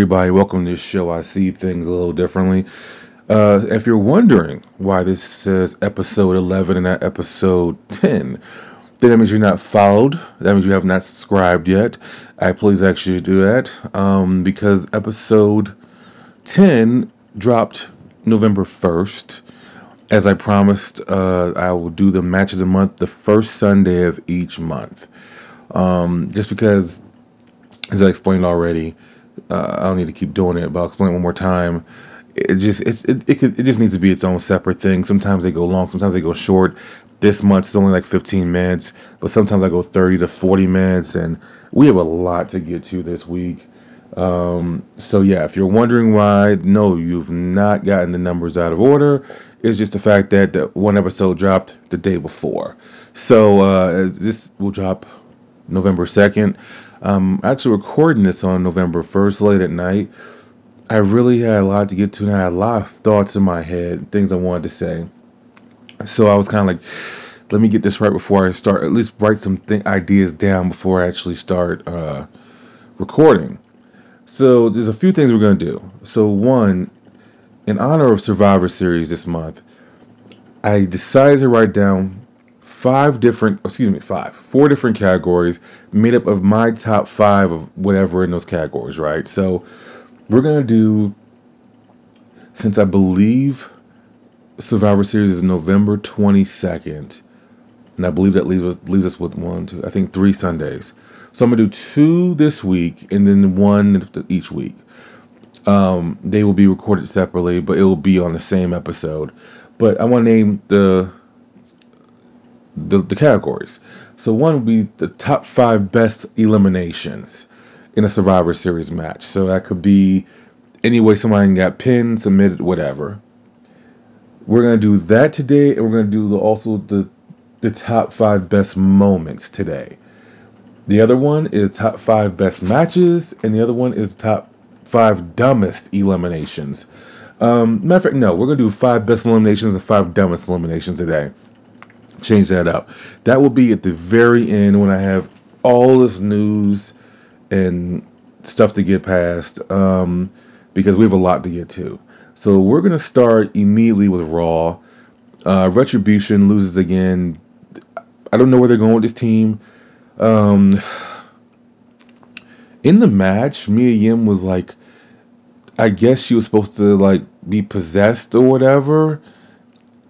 everybody, welcome to the show. I see things a little differently. Uh, if you're wondering why this says episode 11 and not episode 10, then that means you're not followed. That means you have not subscribed yet. I please to do that um, because episode 10 dropped November 1st. As I promised, uh, I will do the matches a month the first Sunday of each month. Um, just because, as I explained already, uh, I don't need to keep doing it, but I'll explain one more time. It just it's it it, could, it just needs to be its own separate thing. Sometimes they go long, sometimes they go short. This month it's only like 15 minutes, but sometimes I go 30 to 40 minutes, and we have a lot to get to this week. Um, so yeah, if you're wondering why, no, you've not gotten the numbers out of order. It's just the fact that the one episode dropped the day before. So uh, this will drop November 2nd. Um, actually recording this on November 1st, late at night. I really had a lot to get to, and I had a lot of thoughts in my head, things I wanted to say. So I was kind of like, let me get this right before I start. At least write some th- ideas down before I actually start uh, recording. So there's a few things we're gonna do. So one, in honor of Survivor Series this month, I decided to write down five different, excuse me, five, four different categories made up of my top five of whatever in those categories, right? So we're gonna do, since I believe Survivor Series is November 22nd, and I believe that leaves us leaves us with one, two, I think three Sundays. So I'm gonna do two this week and then one each week. Um, they will be recorded separately, but it will be on the same episode. But I want to name the, the the categories. So one would be the top five best eliminations in a Survivor Series match. So that could be any way somebody got pinned, submitted, whatever. We're gonna do that today, and we're gonna do the, also the the top five best moments today. The other one is top five best matches, and the other one is top five dumbest eliminations. Um, matter of fact, no, we're gonna do five best eliminations and five dumbest eliminations today. Change that up. That will be at the very end when I have all this news and stuff to get past, um, because we have a lot to get to. So we're gonna start immediately with Raw. Uh, Retribution loses again. I don't know where they're going with this team. Um, in the match, Mia Yim was like, I guess she was supposed to like be possessed or whatever,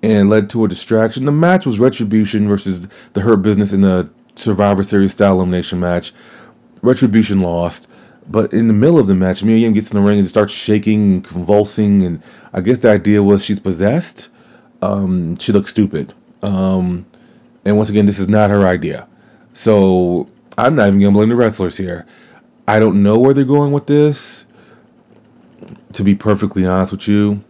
and led to a distraction. The match was Retribution versus the Hurt Business in a Survivor Series style elimination match. Retribution lost, but in the middle of the match, Mia Yim gets in the ring and starts shaking and convulsing, and I guess the idea was she's possessed. Um, she looks stupid. Um, and once again, this is not her idea. So I'm not even gonna blame the wrestlers here. I don't know where they're going with this. To be perfectly honest with you,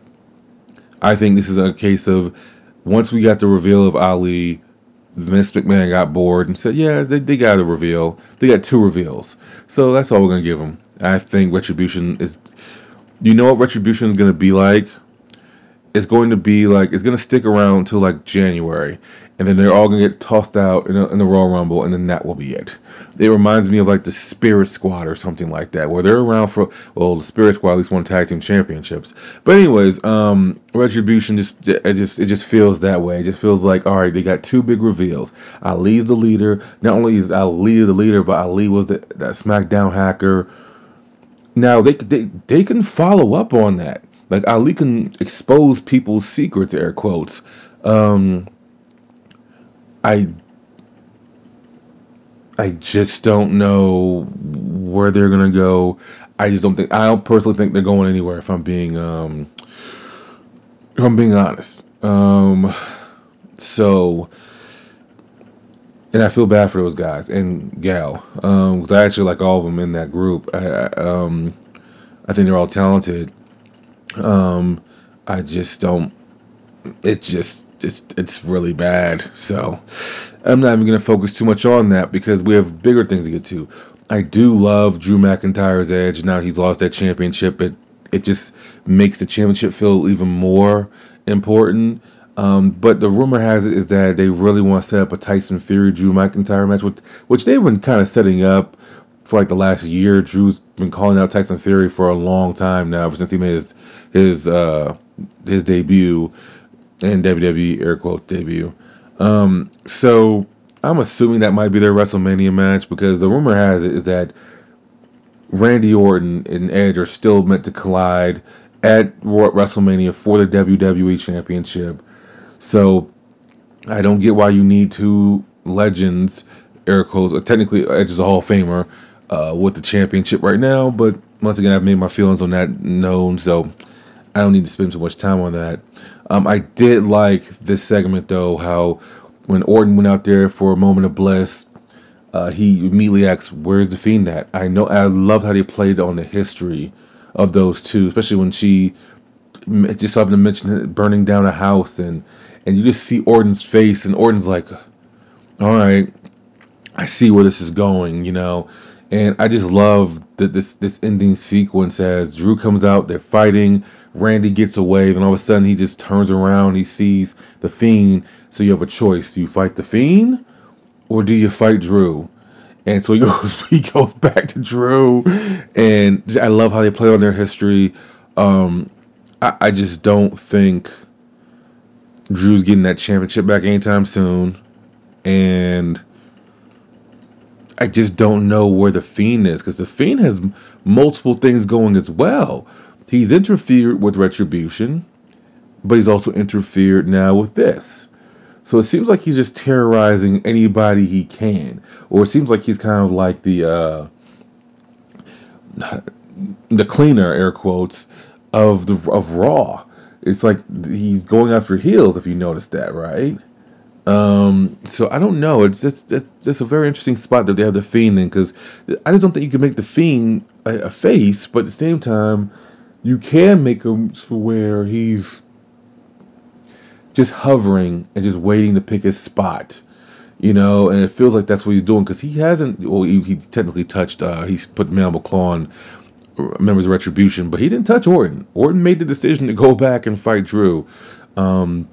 I think this is a case of once we got the reveal of Ali, Vince McMahon got bored and said, "Yeah, they, they got a reveal. They got two reveals, so that's all we're gonna give them." I think Retribution is. You know what Retribution is gonna be like? It's going to be like it's gonna stick around until like January, and then they're all gonna get tossed out in, a, in the Royal Rumble, and then that will be it. It reminds me of like the Spirit Squad or something like that, where they're around for well, the Spirit Squad at least won tag team championships. But anyways, um, Retribution just it just it just feels that way. It just feels like all right, they got two big reveals. Ali's the leader. Not only is Ali the leader, but Ali was the, that SmackDown hacker. Now they they they can follow up on that. Like Ali can expose people's secrets, air quotes. Um, I I just don't know where they're gonna go. I just don't think I don't personally think they're going anywhere. If I'm being um, if I'm being honest. Um, so and I feel bad for those guys and gal because I actually like all of them in that group. I, I um I think they're all talented. Um, I just don't. It just just it's really bad. So I'm not even gonna focus too much on that because we have bigger things to get to. I do love Drew McIntyre's edge. Now he's lost that championship. It it just makes the championship feel even more important. Um, but the rumor has it is that they really want to set up a Tyson Fury Drew McIntyre match, which, which they've been kind of setting up for like the last year. Drew's been calling out Tyson Fury for a long time now, ever since he made his his uh, his debut in WWE air quote debut. Um, so I'm assuming that might be their WrestleMania match because the rumor has it is that Randy Orton and Edge are still meant to collide at WrestleMania for the WWE Championship. So I don't get why you need two legends, air quotes. Technically, Edge is a Hall of Famer uh, with the championship right now, but once again, I've made my feelings on that known, so I don't need to spend too much time on that. Um, I did like this segment though, how when Orton went out there for a moment of bliss, uh, he immediately asked, "Where's the Fiend at?" I know I loved how they played on the history of those two, especially when she just happened to mention it, burning down a house and and you just see Orton's face and Orton's like, "All right, I see where this is going," you know. And I just love that this this ending sequence as Drew comes out, they're fighting, Randy gets away, then all of a sudden he just turns around, he sees the Fiend. So you have a choice: do you fight the Fiend, or do you fight Drew? And so he goes he goes back to Drew, and I love how they play on their history. Um, I, I just don't think Drew's getting that championship back anytime soon, and I just don't know where the Fiend is because the Fiend has multiple things going as well. He's interfered with Retribution, but he's also interfered now with this. So it seems like he's just terrorizing anybody he can, or it seems like he's kind of like the uh, the cleaner air quotes of the of Raw. It's like he's going after heels, if you notice that, right? Um, so I don't know. It's just it's just a very interesting spot that they have the Fiend in because I just don't think you can make the Fiend a, a, face, but at the same time, you can make him to where he's just hovering and just waiting to pick his spot, you know. And it feels like that's what he's doing because he hasn't. Well, he, he technically touched. Uh, he's put Claw on members of Retribution, but he didn't touch Orton. Orton made the decision to go back and fight Drew. Um,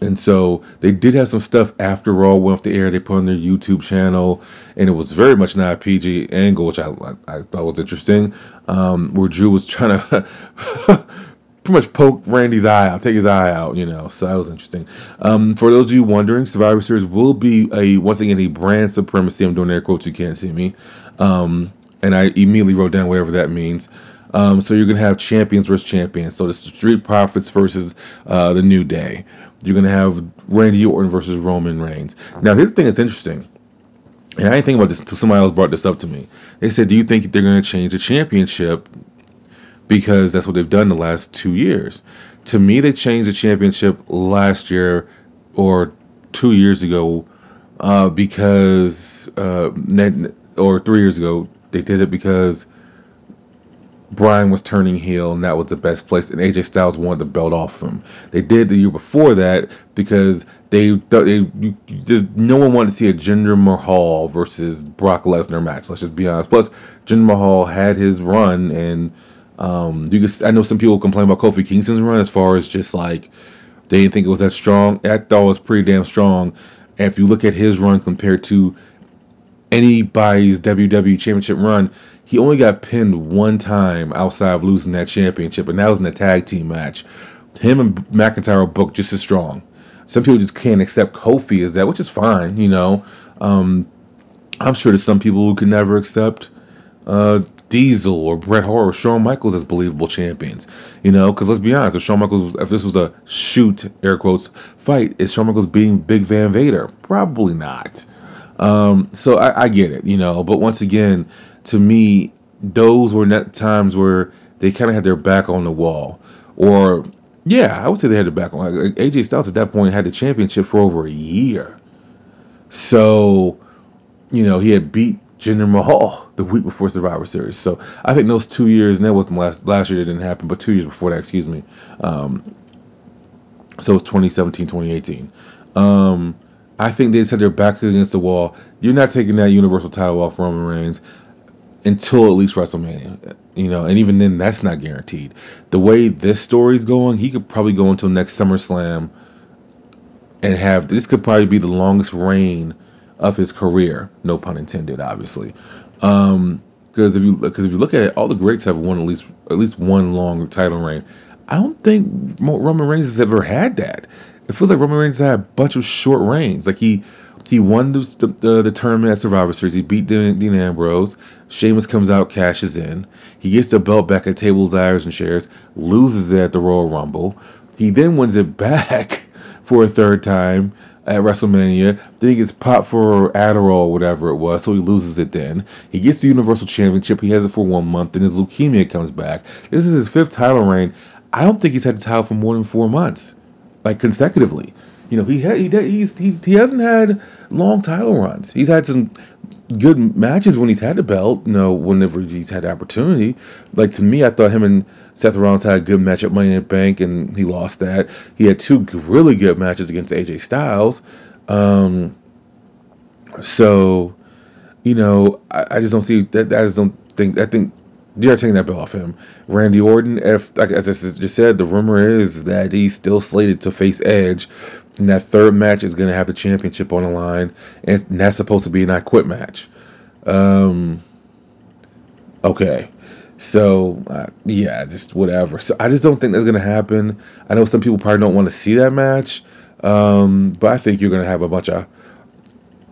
and so they did have some stuff after Raw went off the air. They put on their YouTube channel, and it was very much not PG angle, which I, I, I thought was interesting. Um, where Drew was trying to pretty much poke Randy's eye out, take his eye out, you know. So that was interesting. Um, for those of you wondering, Survivor Series will be a once again a brand supremacy. I'm doing air quotes. You can't see me. Um, and I immediately wrote down whatever that means. Um, so you're gonna have champions versus champions. So the Street Profits versus uh, the New Day. You're gonna have Randy Orton versus Roman Reigns. Now here's the thing that's interesting. And I didn't think about this until somebody else brought this up to me. They said, "Do you think they're going to change the championship because that's what they've done the last two years?" To me, they changed the championship last year or two years ago uh, because, uh, or three years ago, they did it because Bryan was turning heel, and that was the best place. And AJ Styles wanted the belt off him. They did the year before that because they, they just no one wanted to see a Jinder Mahal versus Brock Lesnar match. Let's just be honest. Plus, Jinder Mahal had his run, and um, you I know some people complain about Kofi Kingston's run as far as just like they didn't think it was that strong. I thought it was pretty damn strong. And if you look at his run compared to anybody's WWE Championship run, he only got pinned one time outside of losing that championship, and that was in a tag team match. Him and McIntyre are booked just as strong. Some people just can't accept Kofi as that, which is fine, you know. Um, I'm sure there's some people who can never accept uh, Diesel or Bret Hart or Shawn Michaels as believable champions. You know, because let's be honest, if Shawn Michaels, was, if this was a shoot air quotes fight, is Shawn Michaels being Big Van Vader? Probably not. Um, so I, I, get it, you know. But once again, to me, those were not times where they kind of had their back on the wall, or yeah, I would say they had their back on. AJ Styles at that point had the championship for over a year, so you know he had beat Jinder Mahal the week before Survivor Series. So I think those two years, and that wasn't last last year, it didn't happen, but two years before that, excuse me. Um, so it's 2017, 2018. Um, I think they said their back against the wall. You're not taking that Universal title off Roman Reigns until at least WrestleMania. You know, and even then, that's not guaranteed. The way this story's going, he could probably go until next SummerSlam and have this could probably be the longest reign of his career. No pun intended, obviously. Um, because if you because if you look at it, all the greats have won at least at least one long title reign. I don't think Roman Reigns has ever had that. It feels like Roman Reigns had a bunch of short reigns. Like he he won the, the, the tournament at Survivor Series. He beat Dean, Dean Ambrose. Sheamus comes out, cashes in. He gets the belt back at tables, irons, and chairs. Loses it at the Royal Rumble. He then wins it back for a third time at WrestleMania. Then he gets popped for Adderall, whatever it was, so he loses it then. He gets the Universal Championship. He has it for one month. Then his leukemia comes back. This is his fifth title reign. I don't think he's had the title for more than four months, like consecutively. You know, he had, he he's, he's he hasn't had long title runs. He's had some good matches when he's had the belt. You know, whenever he's had opportunity. Like to me, I thought him and Seth Rollins had a good match at Money in the Bank, and he lost that. He had two really good matches against AJ Styles. Um, so, you know, I, I just don't see that. I just don't think. I think they're taking that belt off him. Randy Orton, if like as I just said, the rumor is that he's still slated to face Edge and that third match is going to have the championship on the line, and that's supposed to be an I Quit match. Um, okay. So, uh, yeah, just whatever. So, I just don't think that's going to happen. I know some people probably don't want to see that match, um, but I think you're going to have a bunch of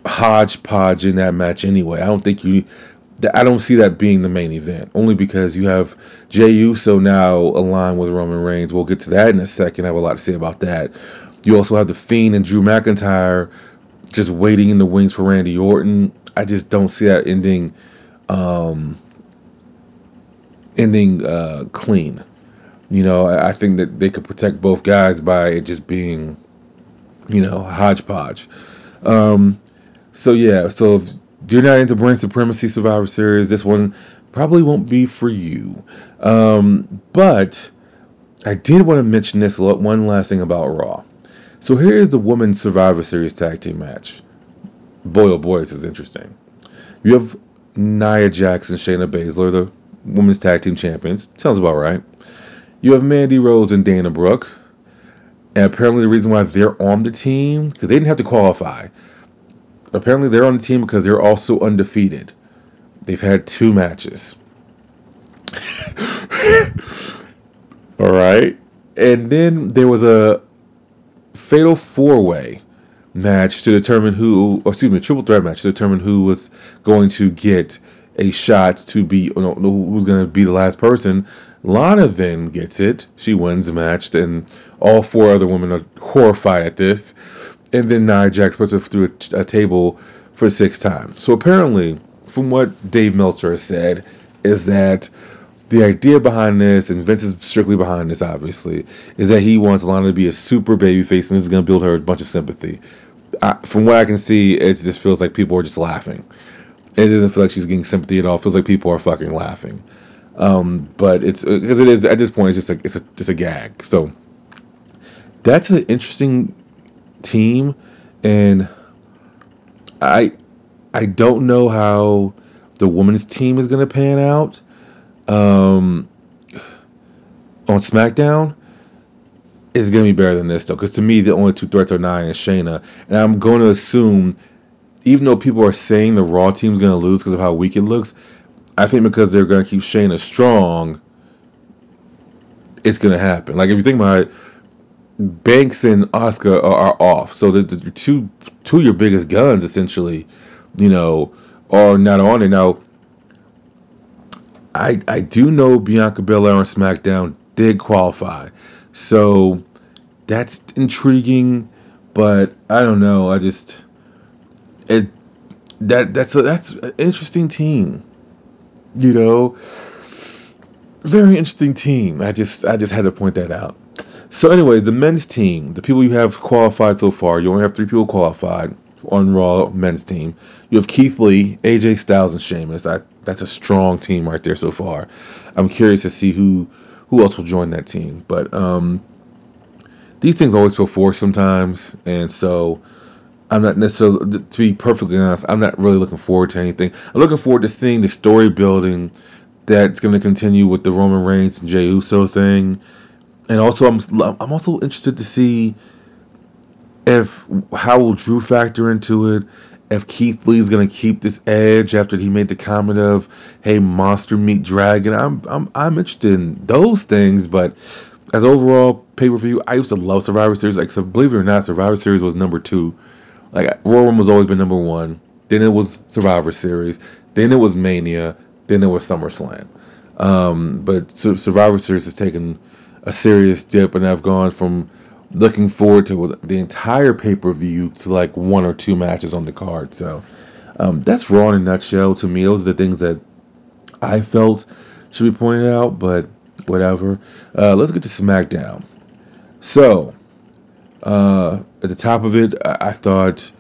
hodgepodge in that match anyway. I don't think you. I don't see that being the main event, only because you have Jey Uso now aligned with Roman Reigns. We'll get to that in a second. I have a lot to say about that. You also have the Fiend and Drew McIntyre just waiting in the wings for Randy Orton. I just don't see that ending um, ending uh, clean. You know, I, I think that they could protect both guys by it just being, you know, hodgepodge. Um, so yeah, so if you're not into brand supremacy Survivor Series, this one probably won't be for you. Um, but I did want to mention this one last thing about Raw. So here is the Women's Survivor Series tag team match. Boy, oh boy, this is interesting. You have Nia Jax, Shayna Baszler, the Women's Tag Team Champions. Sounds about right. You have Mandy Rose and Dana Brooke. And apparently, the reason why they're on the team, because they didn't have to qualify. Apparently, they're on the team because they're also undefeated. They've had two matches. All right. And then there was a fatal four way match to determine who, or excuse me, triple threat match to determine who was going to get a shot to be, who's going to be the last person. Lana then gets it. She wins the match, and all four other women are horrified at this. And then Nia Jax puts her through a, a table for six times. So apparently, from what Dave Meltzer said, is that the idea behind this, and Vince is strictly behind this, obviously, is that he wants Lana to be a super baby face, and this is going to build her a bunch of sympathy. I, from what I can see, it just feels like people are just laughing. It doesn't feel like she's getting sympathy at all. It feels like people are fucking laughing. Um, but it's because it is at this point, it's just like it's a just a gag. So that's an interesting team, and I I don't know how the women's team is going to pan out um, on SmackDown is going to be better than this though, because to me the only two threats are Nia and Shayna, and I'm going to assume, even though people are saying the Raw team's going to lose because of how weak it looks, I think because they're going to keep Shayna strong, it's going to happen. Like if you think about it, Banks and Asuka are, are off, so the, the, two two of your biggest guns essentially, you know, are not on it now. I I do know Bianca Belair on SmackDown did qualify, so that's intriguing. But I don't know. I just it that that's a that's an interesting team. You know, very interesting team. I just I just had to point that out. So, anyways, the men's team, the people you have qualified so far, you only have three people qualified on Raw men's team. You have Keith Lee, AJ Styles, and Sheamus. I that's a strong team right there so far. I'm curious to see who who else will join that team. But um, these things always feel forced sometimes, and so I'm not necessarily, to be perfectly honest, I'm not really looking forward to anything. I'm looking forward to seeing the story building that's going to continue with the Roman Reigns and Jey Uso thing, and also I'm I'm also interested to see if how will Drew factor into it. If Keith Lee's gonna keep this edge after he made the comment of, "Hey, monster meet dragon," I'm I'm I'm interested in those things. But as overall pay per view, I used to love Survivor Series. Like, so believe it or not, Survivor Series was number two. Like Royal Rumble has always been number one. Then it was Survivor Series. Then it was Mania. Then it was SummerSlam. Um, but Survivor Series has taken a serious dip, and I've gone from looking forward to the entire pay per view to like one or two matches on the card. So um, that's Raw in a nutshell. To me, those are the things that I felt should be pointed out, but whatever. Uh, let's get to SmackDown. So uh, at the top of it, I, I thought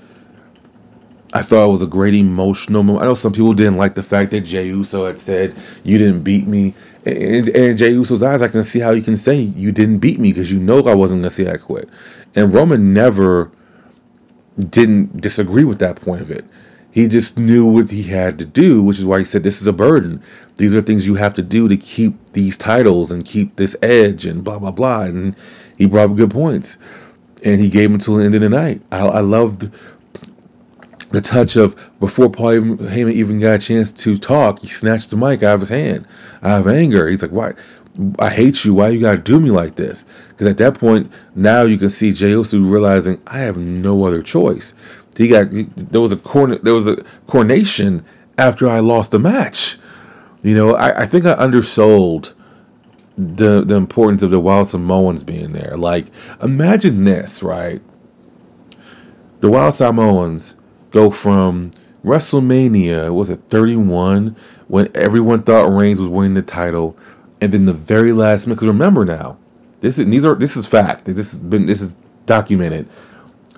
I thought it was a great emotional moment. I know some people didn't like the fact that Jey Uso had said, "You didn't beat me," and, and Jey Uso's eyes, I can see how you can say you didn't beat me because you know I wasn't gonna see I quit. And Roman never didn't disagree with that point of it. He just knew what he had to do, which is why he said this is a burden. These are things you have to do to keep these titles and keep this edge and blah blah blah. And he brought up good points, and he gave them until the end of the night. I, I loved the touch of before Paul Heyman even got a chance to talk, he snatched the mic out of his hand out of anger. He's like, "Why? I hate you. Why you gotta do me like this?" Because at that point, now you can see Jey Uso realizing I have no other choice. He got there was a corner there was a coronation after I lost the match. You know, I, I think I undersold the the importance of the Wild Samoans being there. Like, imagine this, right? The Wild Samoans go from WrestleMania, was it 31, when everyone thought Reigns was winning the title, and then the very last minute. Because remember now, this is these are this is fact. This has been this is documented,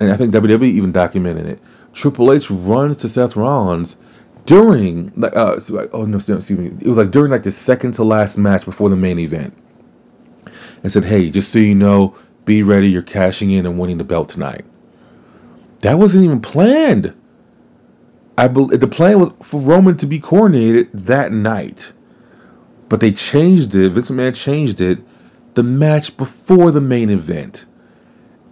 and I think WWE even documented it. Triple H runs to Seth Rollins during like uh oh no excuse me it was like during like the second to last match before the main event, and said, hey, just so you know, be ready, you're cashing in and winning the belt tonight. That wasn't even planned. I believe the plan was for Roman to be coronated that night, but they changed it. Vince McMahon changed it the match before the main event,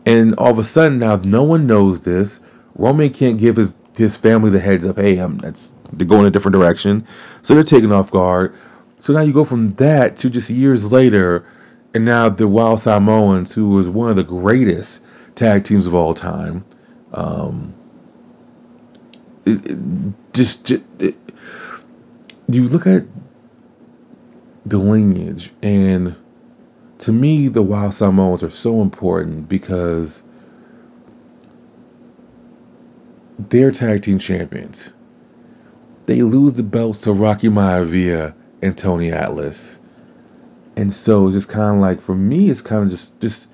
and all of a sudden now no one knows this. Roman can't give his his family the heads up. Hey, I'm that's they're going a different direction, so they're taken off guard. So now you go from that to just years later, and now the Wild Samoans, who was one of the greatest tag teams of all time. Um, it, it, just, just it, you look at the lineage, and to me, the Wild Samoans are so important because they're tag team champions. They lose the belts to Rocky Maivia and Tony Atlas. And so it's just kind of like for me, it's kind of just just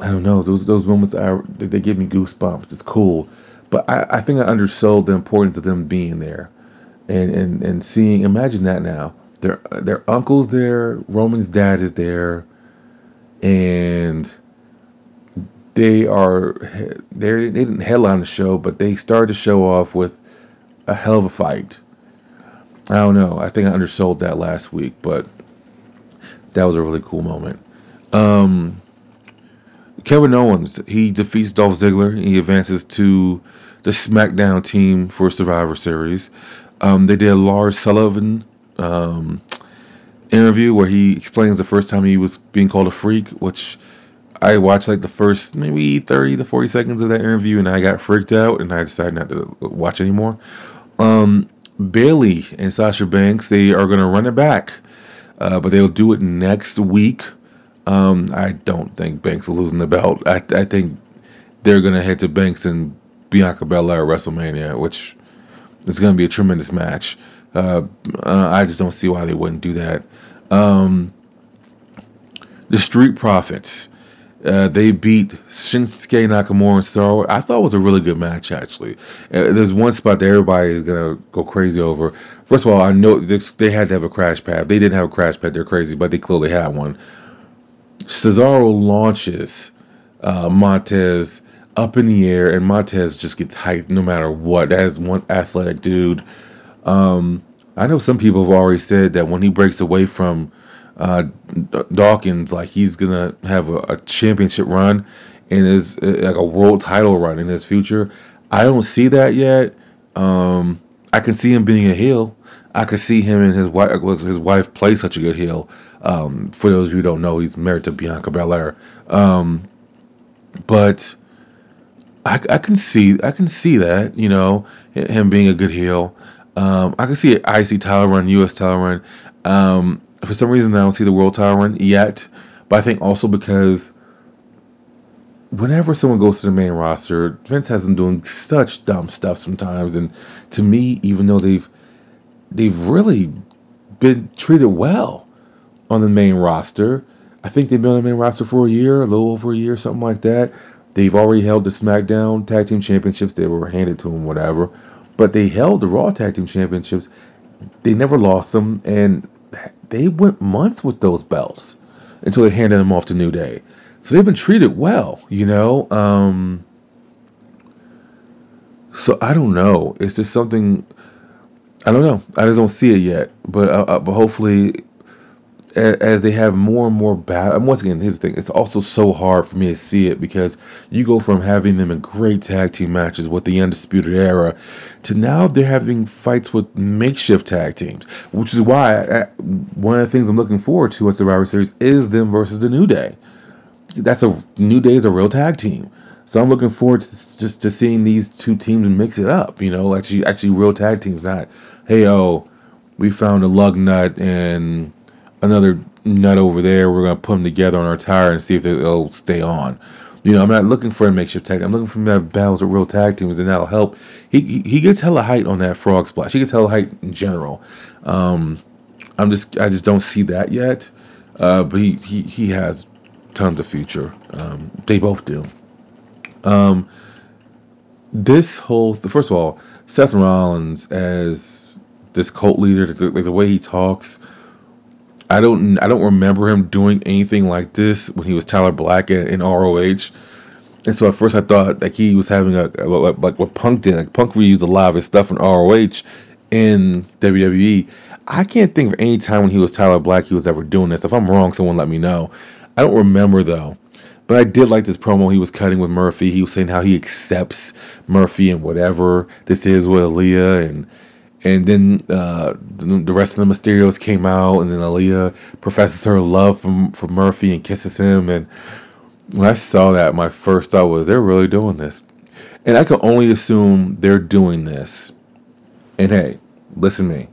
I don't know those those moments are they give me goosebumps. It's cool but I, I think I undersold the importance of them being there, and and and seeing. Imagine that now. Their their uncle's there. Roman's dad is there, and they are they they didn't headline the show, but they started to show off with a hell of a fight. I don't know. I think I undersold that last week, but that was a really cool moment. Um, Kevin Owens he defeats Dolph Ziggler. He advances to the SmackDown team for Survivor Series. Um, they did a Lars Sullivan um, interview where he explains the first time he was being called a freak, which I watched like the first maybe 30 to 40 seconds of that interview and I got freaked out and I decided not to watch anymore. Um, Bayley and Sasha Banks, they are going to run it back, uh, but they'll do it next week. Um, I don't think Banks is losing the belt. I, I think they're going to head to Banks and Bianca Belair at WrestleMania, which is going to be a tremendous match. Uh, uh, I just don't see why they wouldn't do that. Um, the Street Profits. Uh, they beat Shinsuke Nakamura and Star I thought it was a really good match, actually. Uh, there's one spot that everybody is going to go crazy over. First of all, I know this, they had to have a crash pad. If they didn't have a crash pad, they're crazy, but they clearly had one. Cesaro launches uh, Montez up in the air, and Montez just gets hyped no matter what. That is one athletic dude. Um, I know some people have already said that when he breaks away from uh, Dawkins, like he's gonna have a, a championship run and is uh, like a world title run in his future. I don't see that yet. Um, I can see him being a heel. I could see him and his wife was his wife play such a good heel. Um, for those who don't know, he's married to Bianca Belair. Um, but I, I can see I can see that you know him being a good heel. Um, I can see an IC title run, US title run. Um, for some reason, I don't see the world title run yet. But I think also because whenever someone goes to the main roster, Vince has them doing such dumb stuff sometimes. And to me, even though they've they've really been treated well on the main roster, I think they've been on the main roster for a year, a little over a year, something like that. They've already held the SmackDown Tag Team Championships. They were handed to them, whatever. But they held the Raw Tag Team Championships. They never lost them, and they went months with those belts until they handed them off to New Day. So they've been treated well, you know. Um, so I don't know. It's just something. I don't know. I just don't see it yet. But uh, uh but hopefully as they have more and more bad. Once again, here's the thing: it's also so hard for me to see it because you go from having them in great tag team matches with the Undisputed Era to now they're having fights with makeshift tag teams, which is why I, one of the things I'm looking forward to at Survivor Series is them versus the New Day. That's a New Day is a real tag team. So I'm looking forward to just to seeing these two teams mix it up. You know, actually, actually, real tag teams. Not, hey, oh, we found a lug nut and another nut over there. We're gonna put them together on our tire and see if they'll stay on. You know, I'm not looking for a makeshift tag. I'm looking for him to have battles with real tag teams, and that'll help. He he gets hella height on that frog splash. He gets hella height in general. Um, I'm just I just don't see that yet. Uh, but he, he he has tons of future. Um, they both do. Um, this whole first of all, Seth Rollins as this cult leader, like the way he talks, I don't I don't remember him doing anything like this when he was Tyler Black in, in ROH. And so at first I thought like he was having a like what Punk did. Like Punk reused a lot of his stuff in ROH in WWE. I can't think of any time when he was Tyler Black he was ever doing this. If I'm wrong, someone let me know. I don't remember though. But I did like this promo he was cutting with Murphy. He was saying how he accepts Murphy and whatever this is with Aalyah and and then uh, the rest of the Mysterios came out, and then Aalyah professes her love for, for Murphy and kisses him. And when I saw that, my first thought was, they're really doing this. And I can only assume they're doing this. And hey, listen to me.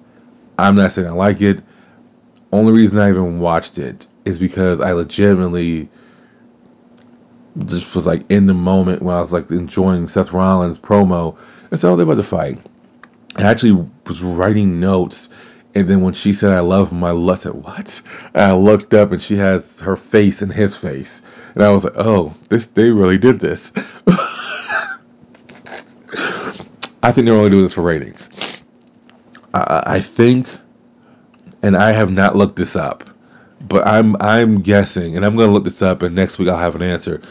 I'm not saying I like it. Only reason I even watched it is because I legitimately just was like in the moment when I was like enjoying Seth Rollins promo. And so they're about to fight. I actually was writing notes, and then when she said "I love him," I said, "What?" And I looked up, and she has her face and his face, and I was like, "Oh, this they really did this." I think they're only doing this for ratings. I, I think, and I have not looked this up, but I'm I'm guessing, and I'm going to look this up, and next week I'll have an answer.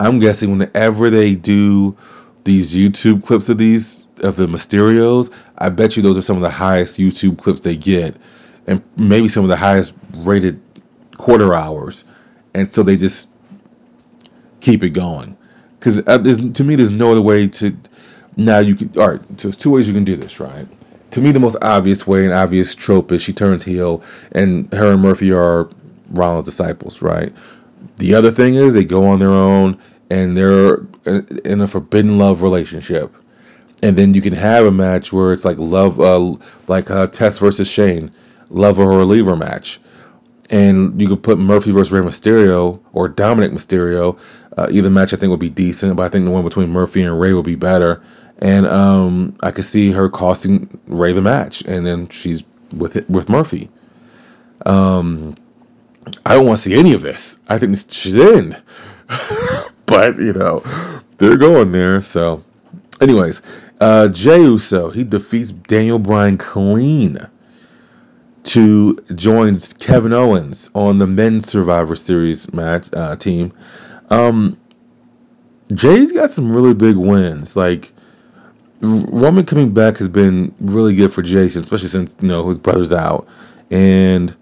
I'm guessing whenever they do these YouTube clips of these of the Mysterios, I bet you those are some of the highest YouTube clips they get, and maybe some of the highest rated quarter hours, and so they just keep it going. Because uh, to me, there's no other way to. Now you can. All right, so there's two ways you can do this, right? To me, the most obvious way and obvious trope is she turns heel, and her and Murphy are Rollins' disciples, right? The other thing is they go on their own and they're in a forbidden love relationship and then you can have a match where it's like love, uh, like uh, Test versus Shane, lover or leave match, and you could put Murphy versus Rey Mysterio or Dominik Mysterio. Uh, either match I think would be decent, but I think the one between Murphy and Rey would be better. And um, I could see her costing Rey the match, and then she's with it with Murphy. Um, I don't want to see any of this. I think this should end. but you know, they're going there. So, anyways, uh, Jey Uso he defeats Daniel Bryan clean to join Kevin Owens on the men's Survivor Series match uh, team. Um, Jey's got some really big wins. Like Roman coming back has been really good for Jason, especially since you know his brother's out, and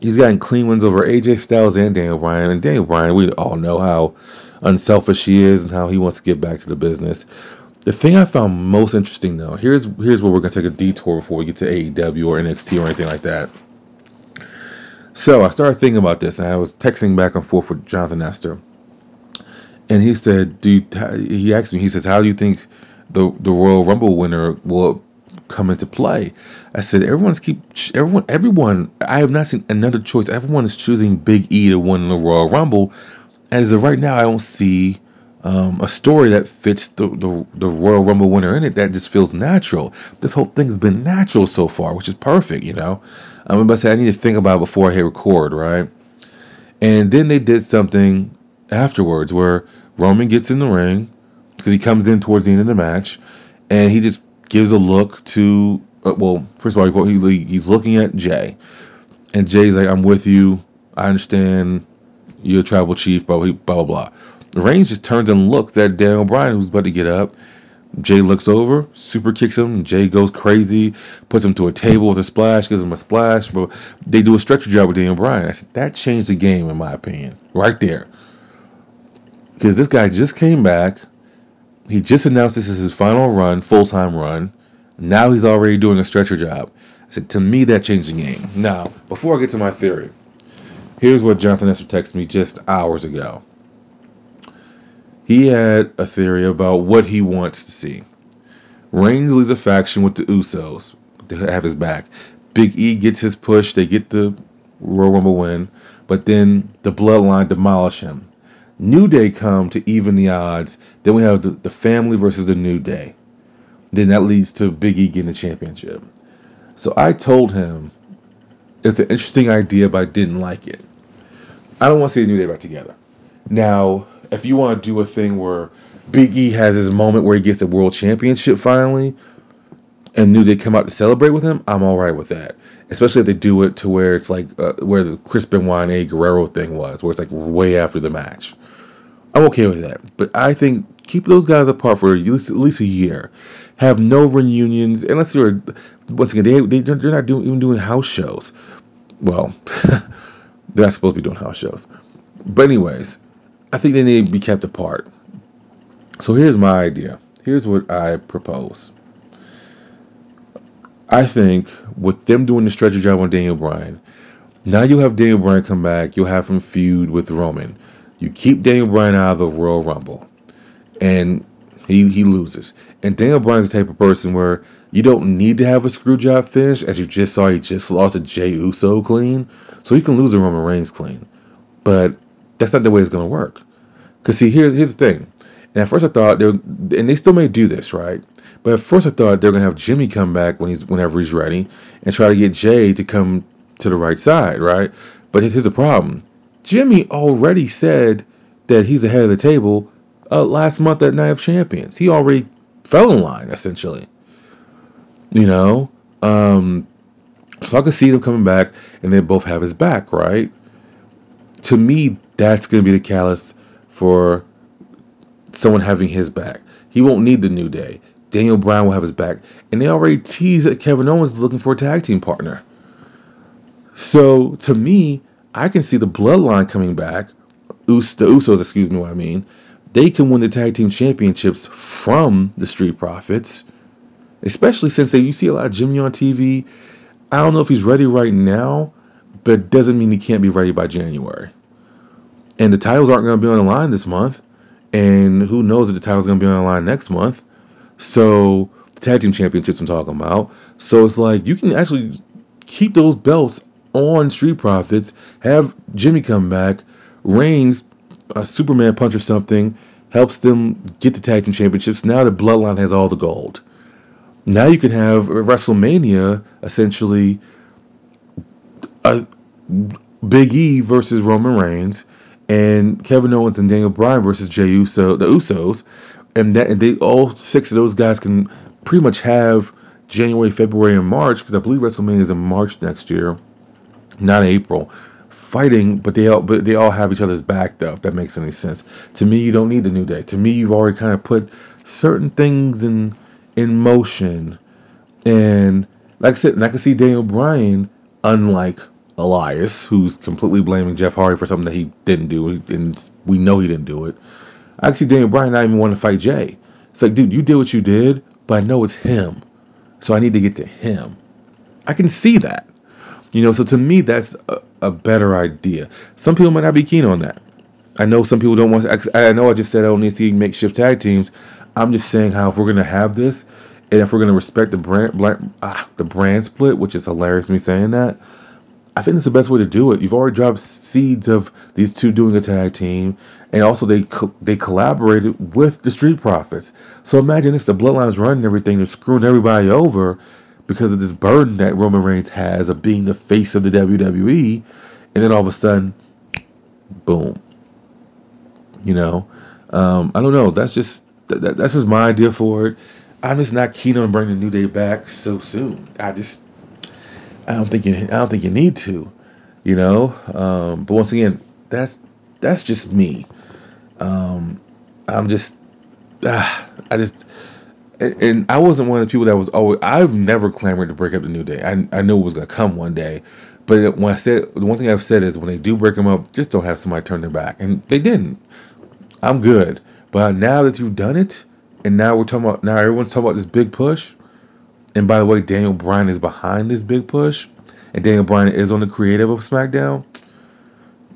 he's gotten clean wins over AJ Styles and Daniel Bryan. And Daniel Bryan, we all know how unselfish he is and how he wants to give back to the business. The thing I found most interesting, though, here's here's where we're gonna take a detour before we get to AEW or NXT or anything like that. So I started thinking about this, and I was texting back and forth with Jonathan Nestor, and he said, "Do he asked me? He says, how do you think the the Royal Rumble winner will come into play?" I said, "Everyone's keep everyone everyone. I have not seen another choice. Everyone is choosing Big E to win the Royal Rumble, as of right now, I don't see." um, a story that fits the, the, the Royal Rumble winner in it that just feels natural. This whole thing has been natural so far, which is perfect, you know. I'm about to say I need to think about it before I hit record, right? And then they did something afterwards where Roman gets in the ring because he comes in towards the end of the match, and he just gives a look to uh, well, first of all, he, he's looking at Jey, and Jey's like, "I'm with you. I understand. You're tribal chief." Blah blah blah blah. Reigns just turns and looks at Daniel Bryan, who's about to get up. Jey looks over, super kicks him. Jey goes crazy, puts him to a table with a splash, gives him a splash. But they do a stretcher job with Daniel Bryan. I said that changed the game, in my opinion, right there. Because this guy just came back. He just announced this is his final run, full time run. Now he's already doing a stretcher job. I said, to me, that changed the game. Now, before I get to my theory, here's what Jonathan Nestor texted me just hours ago he had a theory about what he wants to see. Reigns leads a faction with the Usos to have his back. Big E gets his push, they get the Royal Rumble win, but then the Bloodline demolish him. New Day come to even the odds. Then we have the, the family versus the New Day. Then that leads to Big E getting the championship. So I told him it's an interesting idea, but I didn't like it. I don't want to see the New Day back together. Now, if you want to do a thing where Big E has his moment where he gets a world championship finally, and New Day come out to celebrate with him, I'm all right with that. Especially if they do it to where it's like uh, where the Chris Benoit and Guerrero thing was, where it's like way after the match. I'm okay with that, but I think keep those guys apart for at least, at least a year. Have no reunions unless you're once again they, they they're not doing even doing house shows. Well, they're not supposed to be doing house shows, but anyways, I think they need to be kept apart. So here's my idea. Here's what I propose. I think with them doing the stretcher job on Daniel Bryan, now you have Daniel Bryan come back. You'll have him feud with Roman. You keep Daniel Bryan out of the Royal Rumble, and he he loses. And Daniel Bryan's the type of person where you don't need to have a screw job finish, as you just saw. He just lost a Jey Uso clean, so he can lose a Roman Reigns clean. But that's not the way it's to work. Because see, here's here's the thing. And at first I thought they and they still may do this, right? But at first I thought they're gonna have Jimmy come back when he's whenever he's ready and try to get Jey to come to the right side, right? But here's the problem. Jimmy already said that he's ahead of the table uh, last month at Night of Champions. He already fell in line essentially. You know, um, so I could see them coming back and they both have his back, right? To me, that's going to be the catalyst for someone having his back. He won't need the New Day. Daniel Bryan will have his back. And they already teased that Kevin Owens is looking for a tag team partner. So to me, I can see the bloodline coming back. Us- the Usos, excuse me, what I mean. They can win the tag team championships from the Street Profits. Especially since they, you see a lot of Jimmy on TV. I don't know if he's ready right now, but doesn't mean he can't be ready by January and the titles aren't going to be on the line this month, and who knows if the title's going to be on the line next month. So the tag team championships I'm talking about. So it's like you can actually keep those belts on Street Profits, have Jimmy come back, Reigns, a Superman punch or something, helps them get the tag team championships. Now the Bloodline has all the gold. Now you can have WrestleMania essentially a Big E versus Roman Reigns and Kevin Owens and Daniel Bryan versus Jey Uso, the Usos, and that and they all six of those guys can pretty much have January, February, and March because I believe WrestleMania is in March next year, not April. Fighting, but they all but they all have each other's back though. If that makes any sense. To me, you don't need the New Day. To me, you've already kind of put certain things in in motion, and like I said, and I can see Daniel Bryan, unlike Elias, who's completely blaming Jeff Hardy for something that he didn't do, and we know he didn't do it. See Daniel Bryan not even want to fight Jey. It's like, dude, you did what you did, but I know it's him, so I need to get to him. I can see that. You know, so to me, that's a, a better idea. Some people might not be keen on that. I know some people don't want. To, I know I just said I don't need to see makeshift tag teams. I'm just saying how if we're gonna have this, and if we're gonna respect the brand, ah, the brand split, which is hilarious me saying that, I think it's the best way to do it. You've already dropped seeds of these two doing a tag team, and also they co- they collaborated with the Street Profits. So imagine this: the Bloodlines running everything, they're screwing everybody over because of this burden that Roman Reigns has of being the face of the WWE, and then all of a sudden, boom. You know, um, I don't know. That's just that, that's just my idea for it. I'm just not keen on bringing New Day back so soon. I just I don't think you I don't think you need to, you know. Um, but once again, that's that's just me. Um, I'm just ah, I just and I wasn't one of the people that was always. I've never clamored to break up the New Day. I I knew it was gonna come one day, but when I said the one thing I've said is when they do break them up, just don't have somebody turn their back, and they didn't. I'm good, but now that you've done it, and now we're talking about now everyone's talking about this big push. And by the way, Daniel Bryan is behind this big push, and Daniel Bryan is on the creative of SmackDown.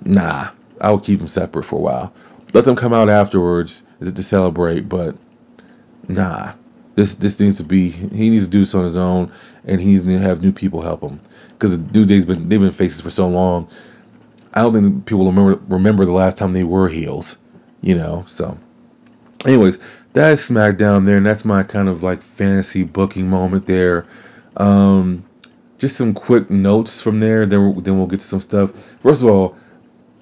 Nah, I will keep them separate for a while. Let them come out afterwards to celebrate, but nah, this this needs to be he needs to do this on his own, and he needs to have new people help him because the New Day's been they've been faces for so long. I don't think people remember remember the last time they were heels, you know. So, anyways, that is SmackDown there, and that's my kind of like fantasy booking moment there. Um, just some quick notes from there. Then we'll, then we'll get to some stuff. First of all,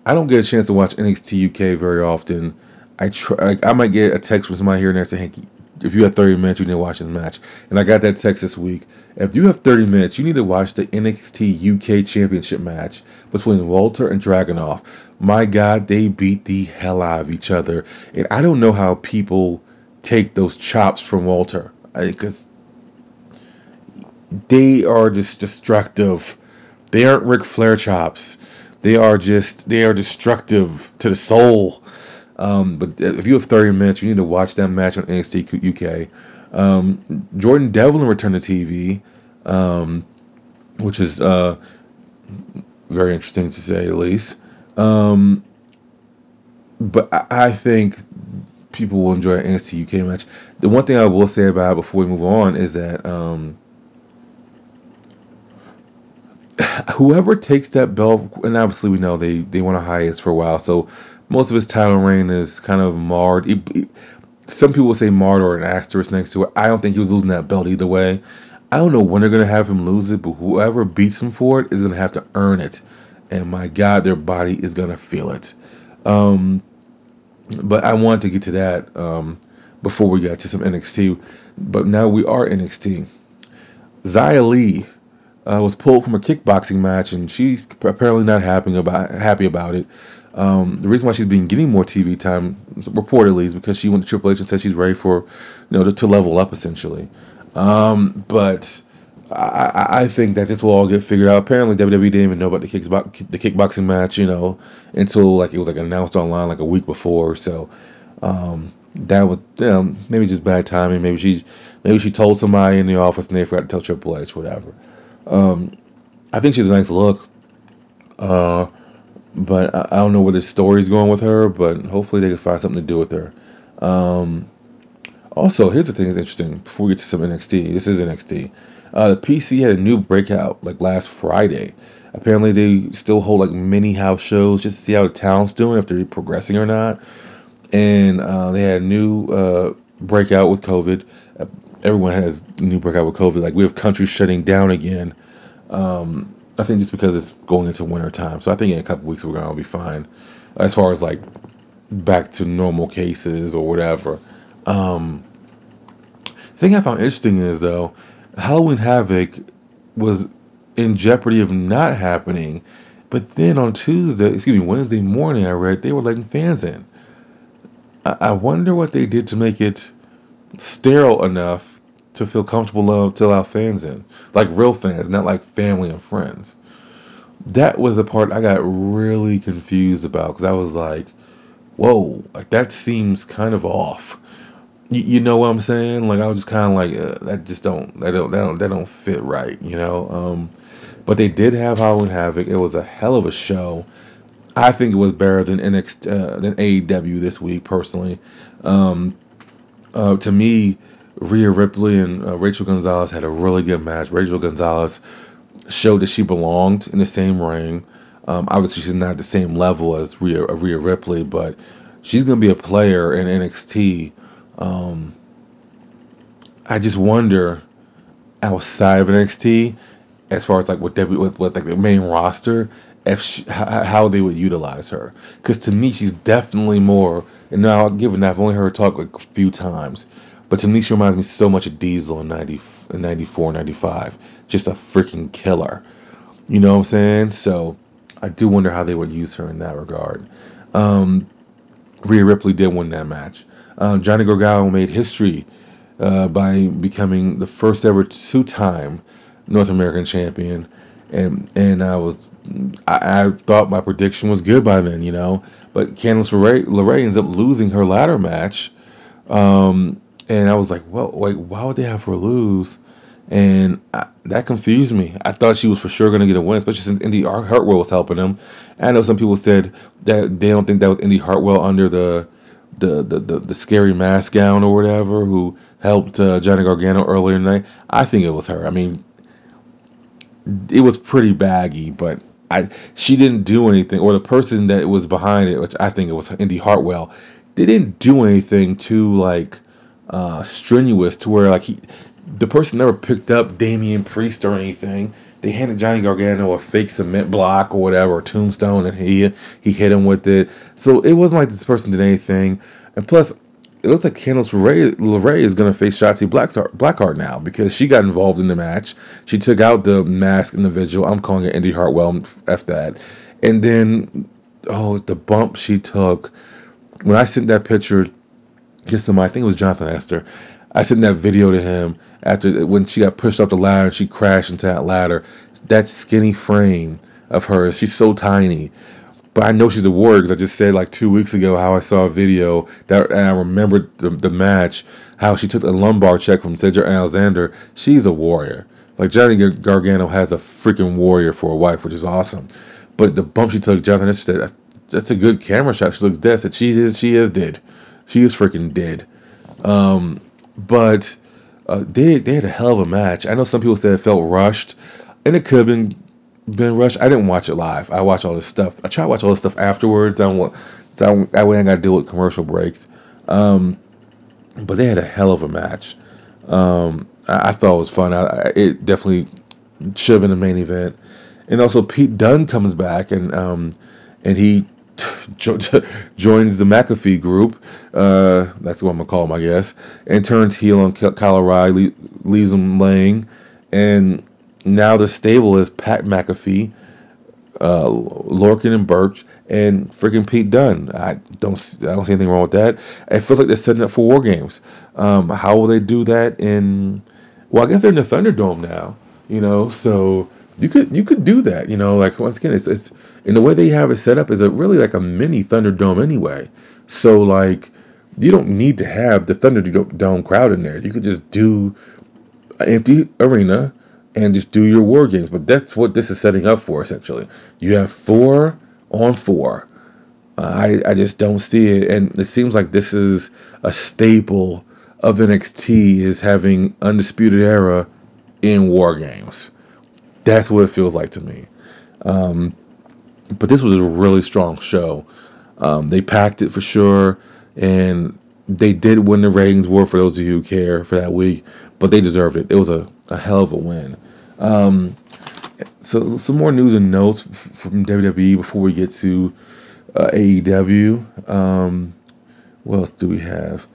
I don't get a chance to watch NXT UK very often. I try. I might get a text from somebody here and there saying, "Hey, if you have 30 minutes, you need to watch this match. And I got that text this week. If you have 30 minutes, you need to watch the NXT UK Championship match between Walter and Dragunov. My God, they beat the hell out of each other. And I don't know how people take those chops from Walter. Because they are just destructive. They aren't Ric Flair chops. They are just, they are destructive to the soul. Um, but if you have 30 minutes, you need to watch that match on NXT UK. Um, Jordan Devlin returned to TV, um, which is uh, very interesting to say the least. Um, but I, I, think people will enjoy an NXT UK match. The one thing I will say about it before we move on is that um, whoever takes that belt, and obviously we know they, they want to hiatus for a while, so most of his title reign is kind of marred. He, he, some people say marred or an asterisk next to it. I don't think he was losing that belt either way. I don't know when they're gonna have him lose it, but whoever beats him for it is gonna have to earn it. And my God, their body is gonna feel it. Um, but I want to get to that um, before we get to some NXT. But now we are NXT. Xia Li uh, was pulled from a kickboxing match, and she's apparently not happy about happy about it. Um, the reason why she's been getting more TV time, reportedly, is because she went to Triple H and said she's ready for, you know, to, to level up essentially. Um, but I, I, think that this will all get figured out. Apparently, WWE didn't even know about the the kickboxing match, you know, until like it was like announced online like a week before. So um, that was you know, maybe just bad timing. Maybe she maybe she told somebody in the office and they forgot to tell Triple H, whatever. Um, I think she's a nice look. Uh, but I, I don't know where the story's going with her. But hopefully they can find something to do with her. Um, also, here's the thing that's interesting. Before we get to some NXT, this is NXT. Uh, the PC had a new breakout like last Friday. Apparently, they still hold like mini house shows just to see how the town's doing if they're progressing or not. And uh, they had a new uh, breakout with COVID. Uh, everyone has new breakout with COVID. Like we have countries shutting down again. Um, I think just because it's going into winter time. So I think in a couple weeks we're gonna be fine as far as like back to normal cases or whatever. Um, the thing I found interesting is though, Halloween Havoc was in jeopardy of not happening, but then on Tuesday, excuse me, Wednesday morning, I read they were letting fans in. I, I wonder what they did to make it sterile enough to feel comfortable to allow fans in, like real fans, not like family and friends. That was the part I got really confused about because I was like, "Whoa, like that seems kind of off." You, you know what I'm saying? Like I was just kind of like, uh, "That just don't, that don't, that don't, that don't fit right," you know. Um, but they did have Halloween Havoc. It was a hell of a show. I think it was better than NXT uh, than AEW this week personally. Um, uh, to me, Rhea Ripley and uh, Rachel Gonzalez had a really good match. Rachel Gonzalez showed that she belonged in the same ring. Um, obviously, she's not at the same level as Rhea, uh, Rhea Ripley, but she's going to be a player in NXT. Um, I just wonder outside of NXT, as far as like with, with, with like the main roster, if she, how they would utilize her. Because to me, she's definitely more. And now, given that I've only heard her talk like a few times, but she reminds me so much of Diesel in 90, 94, 95. Just a freaking killer. You know what I'm saying? So I do wonder how they would use her in that regard. Um, Rhea Ripley did win that match. Uh, Johnny Gargano made history uh, by becoming the first ever two-time North American champion, and and I was I, I, thought my prediction was good by then, you know. But Candice LeRae, LeRae ends up losing her ladder match. Um, and I was like, well, wait, why would they have her lose? And I, that confused me. I thought she was for sure going to get a win, especially since Indi Hartwell was helping them. I know some people said that they don't think that was Indi Hartwell under the the, the, the, the scary mask gown or whatever who helped uh, Johnny Gargano earlier tonight. I think it was her. I mean, it was pretty baggy, but I she didn't do anything, or the person that was behind it, which I think it was Indi Hartwell, they didn't do anything to like uh, strenuous to where like he, the person never picked up Damian Priest or anything. They handed Johnny Gargano a fake cement block or whatever, tombstone, and he he hit him with it. So it wasn't like this person did anything. And plus, it looks like Candice LeRae, is going to face Shotzi Blackheart now because she got involved in the match. She took out the mask individual. I'm calling it Indi Hartwell. F that. And then, oh, the bump she took. When I sent that picture I think it was Jonathan Esther. I sent that video to him after when she got pushed up the ladder and she crashed into that ladder. That skinny frame of hers, she's so tiny but I know she's a warrior because I just said like two weeks ago how I saw a video that and I remembered the, the match how she took a lumbar check from Cedric Alexander. She's a warrior. Like Johnny Gargano has a freaking warrior for a wife, which is awesome. But the bump she took, Jonathan said that's a good camera shot. She looks dead. Said she is she is dead. She was freaking dead. Um, but uh, they they had a hell of a match. I know some people said it felt rushed, and it could have been been rushed. I didn't watch it live. I watch all this stuff. I try to watch all this stuff afterwards. I want so that way I got to deal with commercial breaks. Um, but they had a hell of a match. Um, I, I, thought it was fun. I, it definitely should have been the main event. And also Pete Dunne comes back and um, and he joins the McAfee group. Uh, that's what I'm gonna call him, I guess. And turns heel on Kyle O'Reilly, leaves him laying, and now the stable is Pat McAfee, uh, and Burch, and freaking Pete Dunne. I don't I don't see anything wrong with that. It feels like they're setting up for war games. Um, how will they do that in? Well, I guess they're in the Thunderdome now. You know, so you could you could do that. You know, like once again, it's it's in the way they have it set up is a really like a mini Thunderdome anyway. So like you don't need to have the Thunderdome crowd in there. You could just do an empty arena and just do your war games. But that's what this is setting up for essentially. You have four on four. Uh, I I just don't see it, and it seems like this is a staple of NXT is having undisputed era in war games. That's what it feels like to me. Um, but this was a really strong show. Um, they packed it for sure, and they did win the ratings war for those of you who care for that week, but they deserved it. It was a, a hell of a win. Um, so some more news and notes from WWE before we get to uh, AEW. Um, what else do we have?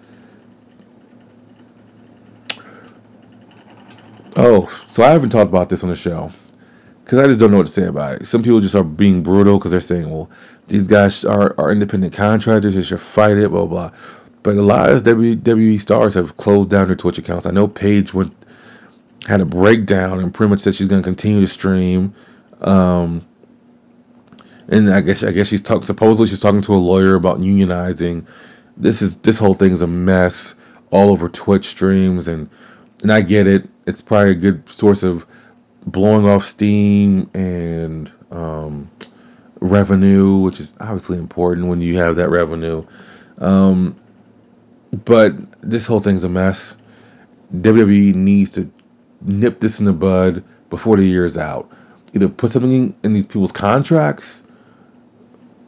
Oh, so I haven't talked about this on the show because I just don't know what to say about it. Some people just are being brutal because they're saying, well, these guys are, are independent contractors, they should fight it, blah, blah. But a lot of WWE stars have closed down their Twitch accounts. I know Paige went had a breakdown and pretty much said she's going to continue to stream. Um, and I guess I guess she's talk, supposedly she's talking to a lawyer about unionizing. This is this whole thing's a mess all over Twitch streams and and I get it. It's probably a good source of blowing off steam and um, revenue, which is obviously important when you have that revenue. Um, but this whole thing's a mess. WWE needs to nip this in the bud before the year's out. Either put something in, in these people's contracts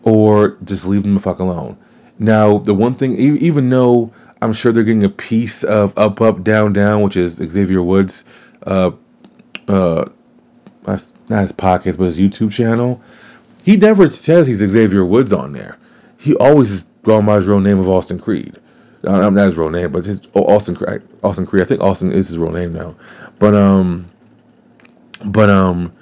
or just leave them the fuck alone. Now, the one thing, even though I'm sure they're getting a piece of Up Up Down Down, which is Xavier Woods, uh, uh, not his podcast, but his YouTube channel. He never says he's Xavier Woods on there. He always is going by his real name of Austin Creed. Uh, I'm not his real name, but his oh, Austin Austin Creed. I think Austin is his real name now. But um, but um,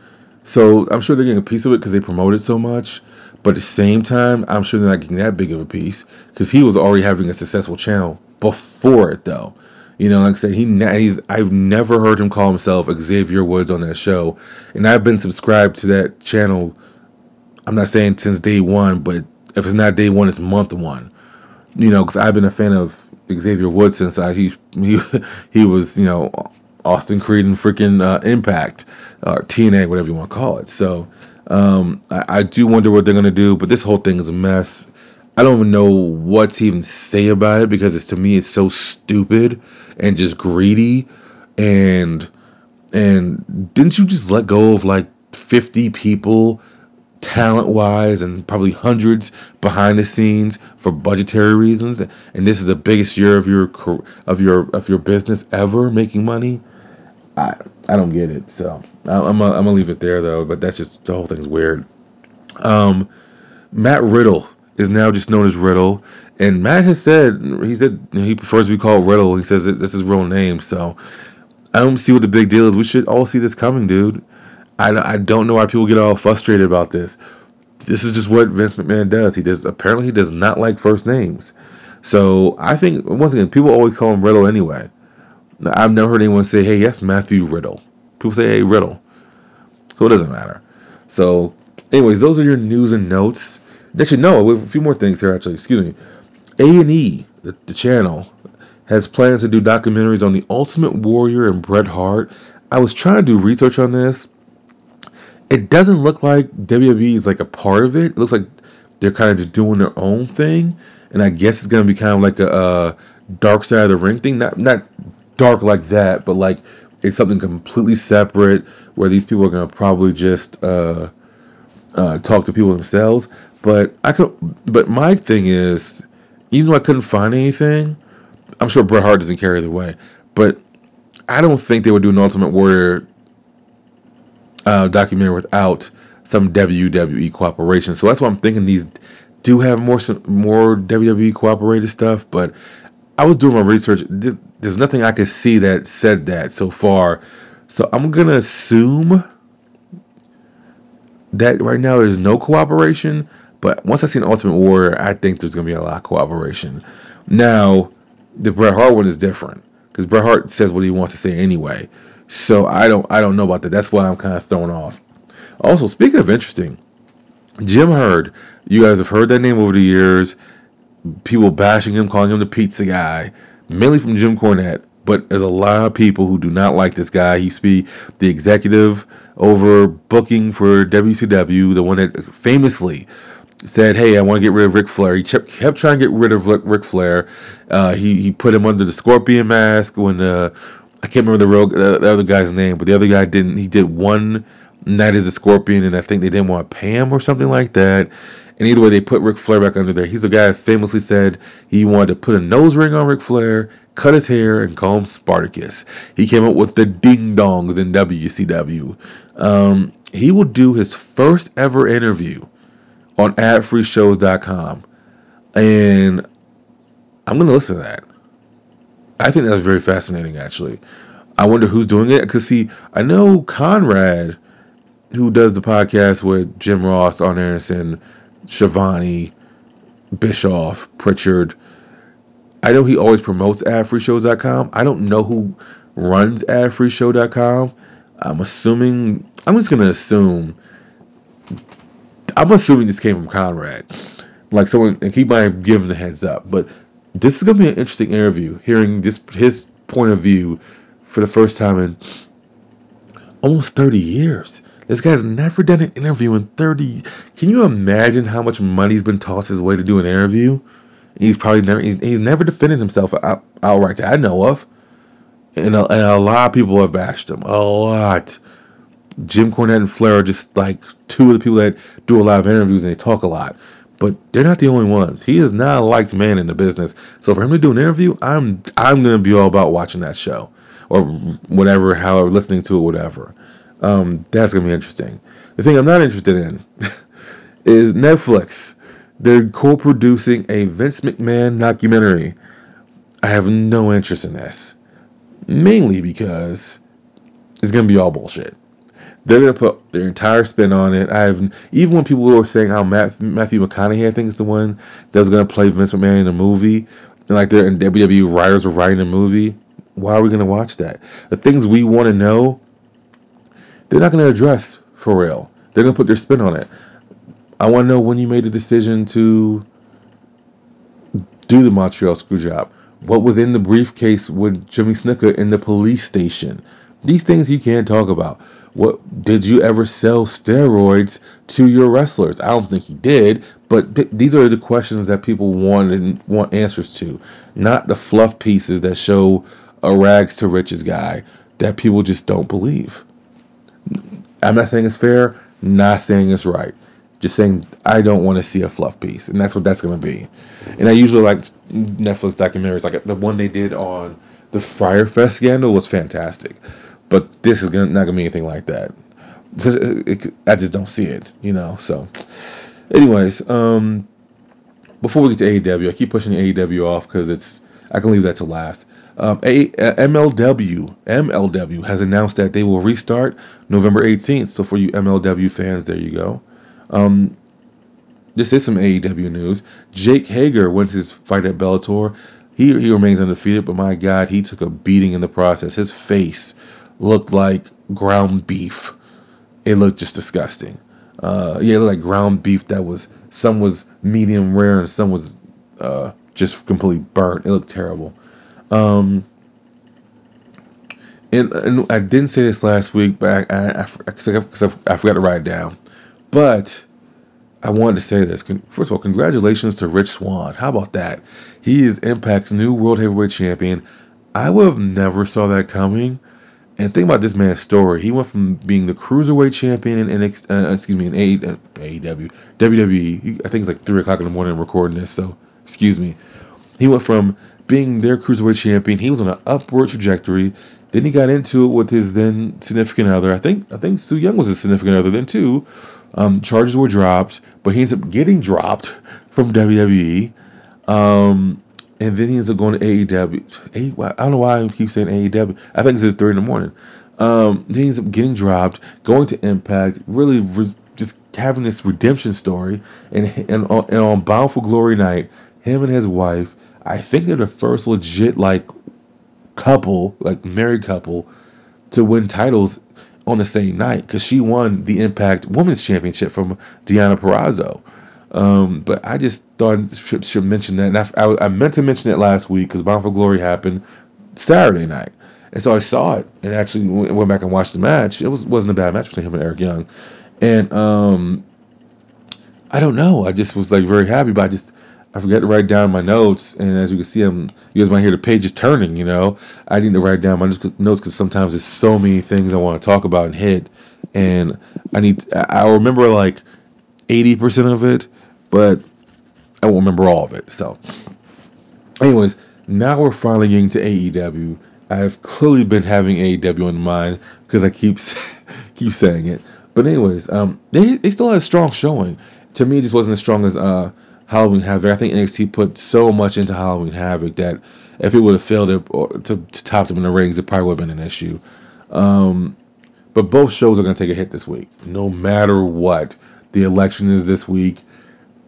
so I'm sure they're getting a piece of it because they promote it so much. But at the same time, I'm sure they're not getting that big of a piece because he was already having a successful channel before it, though. You know, like I said, he he's I've never heard him call himself Xavier Woods on that show, and I've been subscribed to that channel. I'm not saying since day one, but if it's not day one, it's month one. You know, because I've been a fan of Xavier Woods since I he he he was you know Austin Creed and freaking uh, Impact or TNA, whatever you want to call it. So um, I, I, do wonder what they're gonna do, but this whole thing is a mess. I don't even know what to even say about it because it's to me it's so stupid and just greedy and and didn't you just let go of like 50 people talent wise and probably hundreds behind the scenes for budgetary reasons and this is the biggest year of your of your of your business ever making money I I don't get it. So I'm gonna, I'm gonna leave it there though. But that's just the whole thing's weird. Um, Matt Riddle is now just known as Riddle, and Matt has said he said he prefers to be called Riddle. He says this is his real name. So I don't see what the big deal is. We should all see this coming, dude. I, I don't know why people get all frustrated about this. This is just what Vince McMahon does. He does apparently he does not like first names. So I think once again, people always call him Riddle anyway. I've never heard anyone say, "Hey, yes, Matthew Riddle." People say, "Hey, Riddle," so it doesn't matter. So, anyways, those are your news and notes. That no, know, with a few more things here, actually. Excuse me. A and E, the, the channel, has plans to do documentaries on the Ultimate Warrior and Bret Hart. I was trying to do research on this. It doesn't look like WWE is like a part of it. It looks like they're kind of just doing their own thing, and I guess it's gonna be kind of like a, a dark side of the ring thing. Not not dark like that, but like it's something completely separate where these people are gonna probably just uh, uh, talk to people themselves. But I could, but my thing is, even though I couldn't find anything, I'm sure Bret Hart doesn't care either way. But I don't think they would do an Ultimate Warrior uh, documentary without some WWE cooperation. So that's why I'm thinking these do have more more WWE cooperated stuff, but I was doing my research. There's nothing I could see that said that so far. So I'm gonna assume that right now there's no cooperation. But once I see an Ultimate Warrior, I think there's gonna be a lot of cooperation. Now, the Bret Hart one is different because Bret Hart says what he wants to say anyway. So I don't I don't know about that. That's why I'm kind of thrown off. Also, speaking of interesting, Jim Herd. You guys have heard that name over the years people bashing him, calling him the pizza guy, mainly from Jim Cornette. But there's a lot of people who do not like this guy. He used to be the executive over booking for WCW, the one that famously said, "Hey, I want to get rid of Ric Flair." He kept, trying to get rid of Ric Flair. Uh, he he put him under the Scorpion mask when uh, I can't remember the, uh, the other guy's name, but the other guy didn't. He did one night as a Scorpion, and I think they didn't want to pay him or something like that. And either way, they put Ric Flair back under there. He's a guy that famously said he wanted to put a nose ring on Ric Flair, cut his hair, and call him Spartacus. He came up with the ding dongs in WCW. Um, he will do his first ever interview on adfreeshows.com. And I'm going to listen to that. I think that's very fascinating, actually. I wonder who's doing it. Because, see, I know Conrad who does the podcast with Jim Ross, Arn Anderson, Schiavone, Bischoff, Pritchard. I know he always promotes adfreeshows.com. I don't know who runs adfreeshow.com. I'm assuming, I'm just going to assume, I'm assuming this came from Conrad. Like someone, and he might have given the heads up. But this is going to be an interesting interview, hearing this his point of view for the first time in almost 30 years. This guy's never done an interview in 30. Can you imagine how much money's been tossed his way to do an interview? He's probably never he's, he's never defended himself out, outright that I know of. And a, and a lot of people have bashed him. A lot. Jim Cornette and Flair are just like two of the people that do a lot of interviews and they talk a lot. But they're not the only ones. He is not a liked man in the business. So for him to do an interview, I'm I'm gonna be all about watching that show or whatever, however, listening to it, whatever. Um, that's gonna be interesting. The thing I'm not interested in is Netflix. They're co-producing a Vince McMahon documentary. I have no interest in this, mainly because it's gonna be all bullshit. They're gonna put their entire spin on it. I have even when people were saying how Matthew McConaughey, I think, is the one that was gonna play Vince McMahon in a movie, and like they're in WWE writers are writing a movie. Why are we gonna watch that? The things we want to know they're not to address for real. They're to put their spin on it. I want to know when you made the decision to do the Montreal screw job. What was in the briefcase with Jimmy Snuka in the police station? These things you can't talk about. What did you ever sell steroids to your wrestlers? I don't think he did, but th- these are the questions that people want and want answers to, not the fluff pieces that show a rags to riches guy that people just don't believe. I'm not saying it's fair, not saying it's right. Just saying I don't want to see a fluff piece, and that's what that's going to be. And I usually like Netflix documentaries, like the one they did on the Fyre Fest scandal was fantastic, but this is gonna, not going to be anything like that. Just, it, I just don't see it, you know. So, anyways, um, before we get to AEW, I keep pushing AEW off because it's I can leave that to last. Um, a, MLW MLW has announced that they will restart November 18th. So for you MLW fans, there you go. Um, this is some AEW news. Jake Hager wins his fight at Bellator. He he remains undefeated, but my God, he took a beating in the process. His face looked like ground beef. It looked just disgusting. Uh, yeah, it looked like ground beef that was some was medium rare and some was uh, just completely burnt. It looked terrible. Um, and, and I didn't say this last week, but I, I, I, I, I forgot to write it down. But I wanted to say this. First of all, congratulations to Rich Swan. How about that? He is Impact's new World Heavyweight Champion. I would have never saw that coming. And think about this man's story. He went from being the cruiserweight champion in NXT, uh, excuse me, in AEW, WWE. I think it's like three o'clock in the morning recording this, so excuse me. He went from being their cruiserweight champion. He was on an upward trajectory. Then he got into it with his then significant other. I think I think Su Yung was his significant other then too. Um, charges were dropped, but he ends up getting dropped from WWE. Um, and then he ends up going to AEW. I don't know why I keep saying AEW. I think it's his three in the morning. Um, he ends up getting dropped, going to Impact, really re- just having this redemption story. And and on, and on Bound for Glory night, him and his wife I think they're the first legit like couple, like married couple, to win titles on the same night because she won the Impact Women's Championship from Deanna Purrazzo. Um, but I just thought should, should mention that. And I, I, I, meant to mention it last week because Bound for Glory happened Saturday night, and so I saw it and actually went back and watched the match. It was wasn't a bad match between him and Eric Young, and um, I don't know. I just was like very happy, but I just I forget to write down my notes, and as you can see, I'm you guys might hear the pages turning. You know, I need to write down my notes because sometimes there's so many things I want to talk about and hit, and I need I remember like eighty percent of it, but I won't remember all of it. So, anyways, now we're finally getting to AEW. I've clearly been having AEW in mind because I keep keep saying it. But anyways, um, they they still had a strong showing. To me, it just wasn't as strong as uh Halloween Havoc. I think NXT put so much into Halloween Havoc that if it would have failed it, or to, to top them in the ratings, it probably would have been an issue. Um, But both shows are going to take a hit this week, no matter what. The election is this week.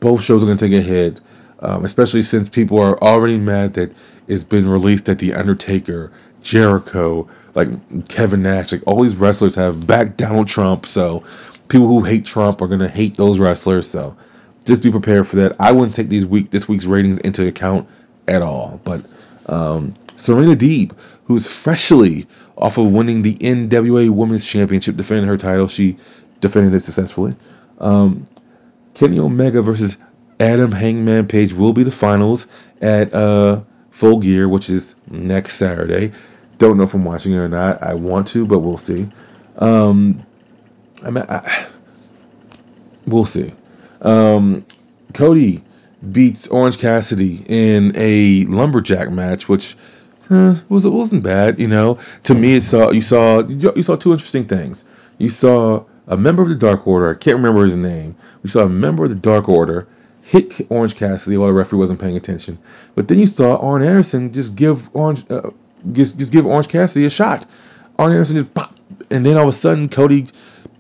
Both shows are going to take a hit, um, especially since people are already mad that it's been released that The Undertaker, Jericho, like Kevin Nash, like all these wrestlers have backed Donald Trump. So people who hate Trump are going to hate those wrestlers. So just be prepared for that. I wouldn't take these week this week's ratings into account at all. But um, Serena Deeb, who's freshly off of winning the NWA Women's Championship, defending her title, she defended it successfully. Um, Kenny Omega versus Adam Hangman Page will be the finals at uh, Full Gear, which is next Saturday. Don't know if I'm watching it or not. I want to, but we'll see. Um, I mean, I, we'll see. Um, Cody beats Orange Cassidy in a lumberjack match, which eh, was it wasn't bad. You know, to me, it saw you saw you saw two interesting things. You saw a member of the Dark Order. I can't remember his name. We saw a member of the Dark Order hit Orange Cassidy while the referee wasn't paying attention. But then you saw Arn Anderson just give Orange uh, just just give Orange Cassidy a shot. Arn Anderson just pop, and then all of a sudden Cody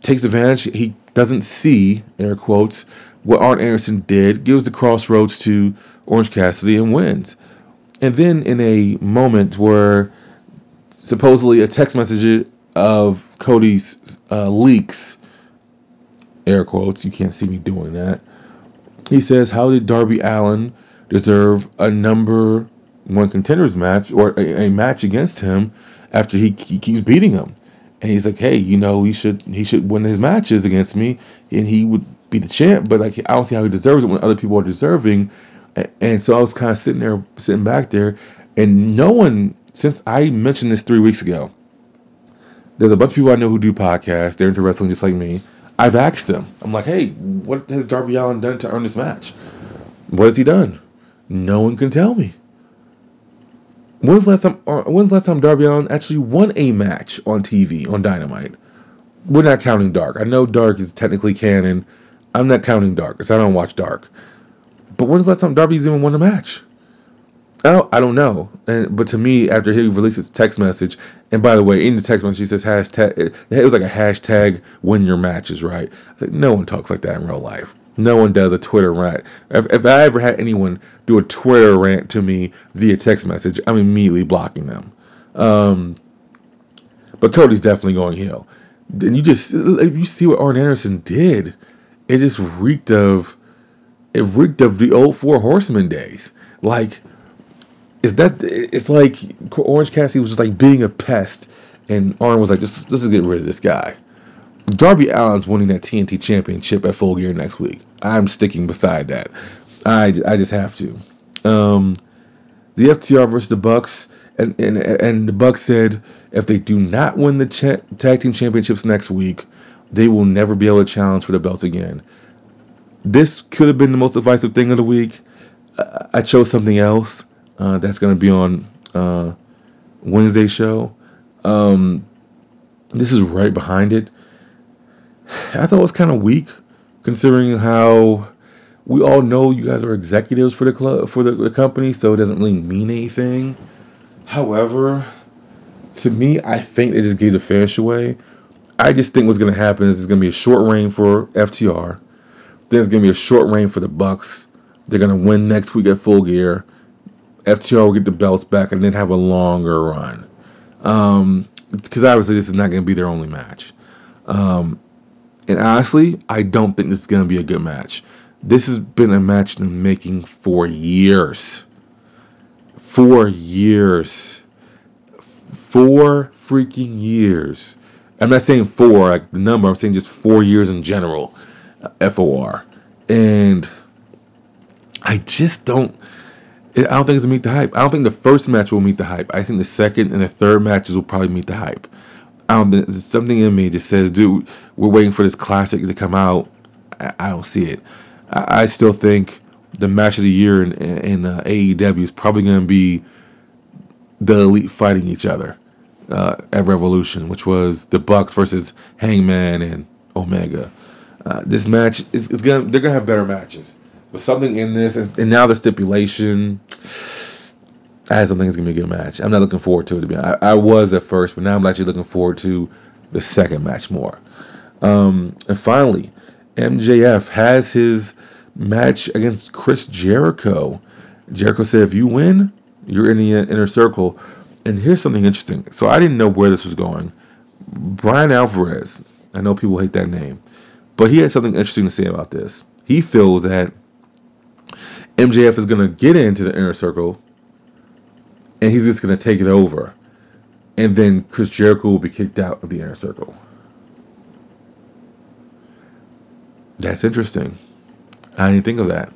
takes advantage. He doesn't see air quotes what Arn Anderson did, gives the crossroads to Orange Cassidy and wins. And then in a moment where supposedly a text message of Cody's uh, leaks, air quotes, you can't see me doing that. He says, How did Darby Allin deserve a number one contenders match or a, a match against him after he, he keeps beating him? And he's like, Hey, you know, he should he should win his matches against me and he would be the champ, but like I don't see how he deserves it when other people are deserving. And so I was kind of sitting there, sitting back there, and no one since I mentioned this three weeks ago. There's a bunch of people I know who do podcasts. They're into wrestling just like me. I've asked them. I'm like, hey, what has Darby Allin done to earn this match? What has he done? No one can tell me. When's last time? Uh, when's the last time Darby Allin actually won a match on TV on Dynamite? We're not counting Dark. I know Dark is technically canon I'm not counting Dark because I don't watch Dark. But when's the last time Darby's even won a match? I don't, I don't know. And but to me, after he released his text message, and by the way, in the text message he says hashtag. It was like a hashtag win your matches, right? I like, no one talks like that in real life. No one does a Twitter rant. If, if I ever had anyone do a Twitter rant to me via text message, I'm immediately blocking them. Um, but Cody's definitely going heel. And you just if you see what Arn Anderson did it just reeked of it reeked of the old Four Horsemen days. Like, is that? It's like Orange Cassidy was just like being a pest, and Arn was like, "Just let's get rid of this guy." Darby Allin's winning that TNT Championship at Full Gear next week. I'm sticking beside that. I, I just have to. Um, the FTR versus the Bucks, and and and the Bucks said if they do not win the cha- tag team championships next week, they will never be able to challenge for the belts again. This could have been the most divisive thing of the week. I chose something else. Uh, that's going to be on uh, Wednesday show. Um, this is right behind it. I thought it was kind of weak, considering how we all know you guys are executives for the club for the, the company, so it doesn't really mean anything. However, to me, I think they just gave the finish away I just think what's going to happen is it's going to be a short reign for FTR. Then it's going to be a short reign for the Bucks. They're going to win next week at Full Gear. FTR will get the belts back and then have a longer run. Um, because obviously this is not going to be their only match. Um, and honestly, I don't think this is going to be a good match. This has been a match in making for years. Four years. Four freaking years. I'm not saying four, like the number. I'm saying just four years in general, FOR, and I just don't. I don't think it's meet the hype. I don't think the first match will meet the hype. I think the second and the third matches will probably meet the hype. I don't. There's something in me just says, dude, we're waiting for this classic to come out. I, I don't see it. I, I, still think the match of the year in, in uh, AEW is probably gonna be the elite fighting each other uh, at Revolution, which was the Bucks versus Hangman and Omega. Uh, this match is, is, gonna they're gonna have better matches, but something in this and now the stipulation. I had something that's gonna be a good match. I'm not looking forward to it. To be I, I was at first, but now I'm actually looking forward to the second match more. Um, and finally, MJF has his match against Chris Jericho. Jericho said, if you win, you're in the inner circle. And here's something interesting. So I didn't know where this was going. Bryan Alvarez, I know people hate that name, but he had something interesting to say about this. He feels that MJF is going to get into the inner circle and he's just going to take it over. And then Chris Jericho will be kicked out of the inner circle. That's interesting. I didn't think of that.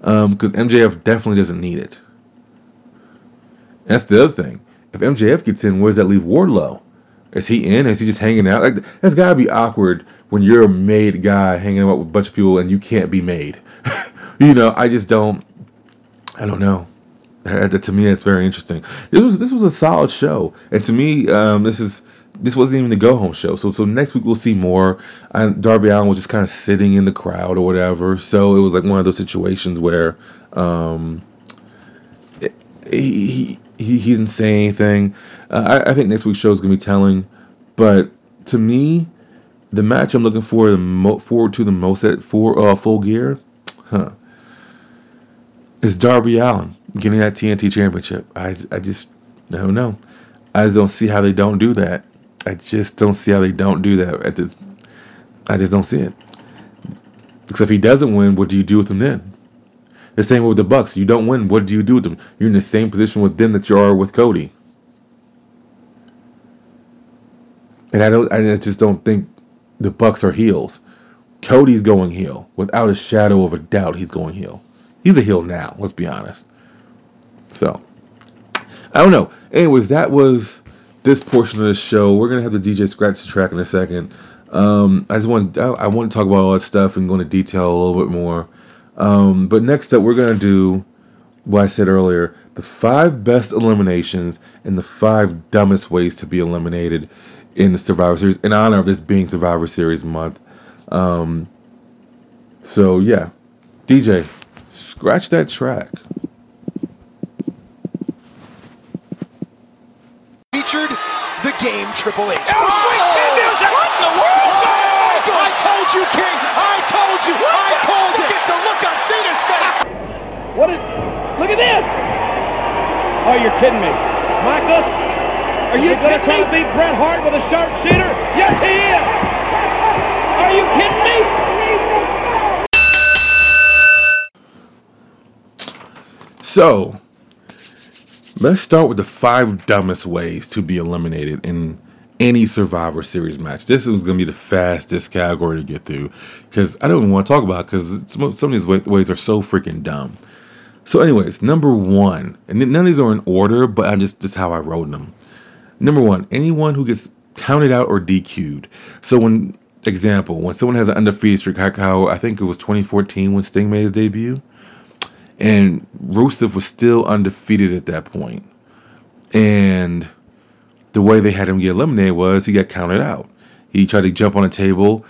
Because um, MJF definitely doesn't need it. That's the other thing. If MJF gets in, where does that leave Wardlow? Is he in? Is he just hanging out? Like that's gotta be awkward when you're a made guy hanging out with a bunch of people and you can't be made. you know, I just don't. I don't know. to me, it's very interesting. This was this was a solid show, and to me, um, this is this wasn't even the go home show. So so next week we'll see more. And Darby Allin was just kind of sitting in the crowd or whatever. So it was like one of those situations where um, he, he he didn't say anything. Uh, I, I think next week's show is gonna be telling, but to me, the match I'm looking for the forward to the most at for uh, full gear, huh? Is Darby Allin getting that TNT Championship? I I just I don't know. I just don't see how they don't do that. I just don't see how they don't do that at this. I just don't see it. Because if he doesn't win, what do you do with him then? The same with the Bucks. You don't win, what do you do with them? You're in the same position with them that you are with Cody. And I don't. I just don't think the Bucks are heels. Cody's going heel without a shadow of a doubt. He's going heel. He's a heel now. Let's be honest. So I don't know. Anyways, that was this portion of the show. We're gonna have the DJ scratch the track in a second. Um, I just want I, I want to talk about all that stuff and go into detail a little bit more. Um, but next up, we're gonna do what I said earlier: the five best eliminations and the five dumbest ways to be eliminated in the Survivor Series in honor of this being Survivor Series month. Um, so yeah, DJ, scratch that track. Featured the game Triple H. Oh, sweet chin music! What in the world? Oh, oh I told you, King. I told you. I called Look it. at the look on Cena's face. What is? Look at this! Oh, you're kidding me, Michael? Are you going to try to beat Bret Hart with a sharpshooter? Yes, he is. Are you kidding me? So, let's start with the five dumbest ways to be eliminated in any Survivor Series match. This is going to be the fastest category to get through because I don't even want to talk about because some, of these ways are so freaking dumb. So, anyways, number one, and none of these are in order, but I'm just just how I wrote them. Number one, anyone who gets counted out or DQ'd. So, when example, when someone has an undefeated streak, how I think it was 2014 when Sting made his debut, and Rusev was still undefeated at that point, and the way they had him get eliminated was he got counted out. He tried to jump on a table,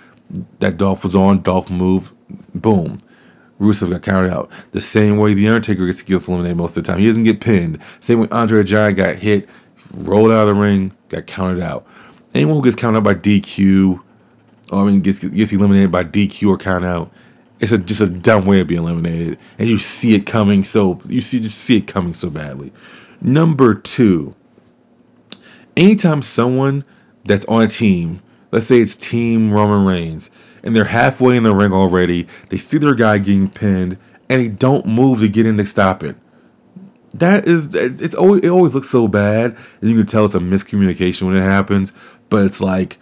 that Dolph was on, Dolph moved, boom. Rusev got counted out. The same way the Undertaker gets, eliminated most of the time. He doesn't get pinned. Same way Andre the Giant got hit, rolled out of the ring, got counted out. Anyone who gets counted out by DQ, or I mean gets gets eliminated by DQ or count out, it's a, just a dumb way to be eliminated, and you see it coming so you see just see it coming so badly. Number two, anytime someone that's on a team, let's say it's Team Roman Reigns, and they're halfway in the ring already, they see their guy getting pinned, and they don't move to get in to stop it. That is, it's always it always looks so bad, and you can tell it's a miscommunication when it happens. But it's like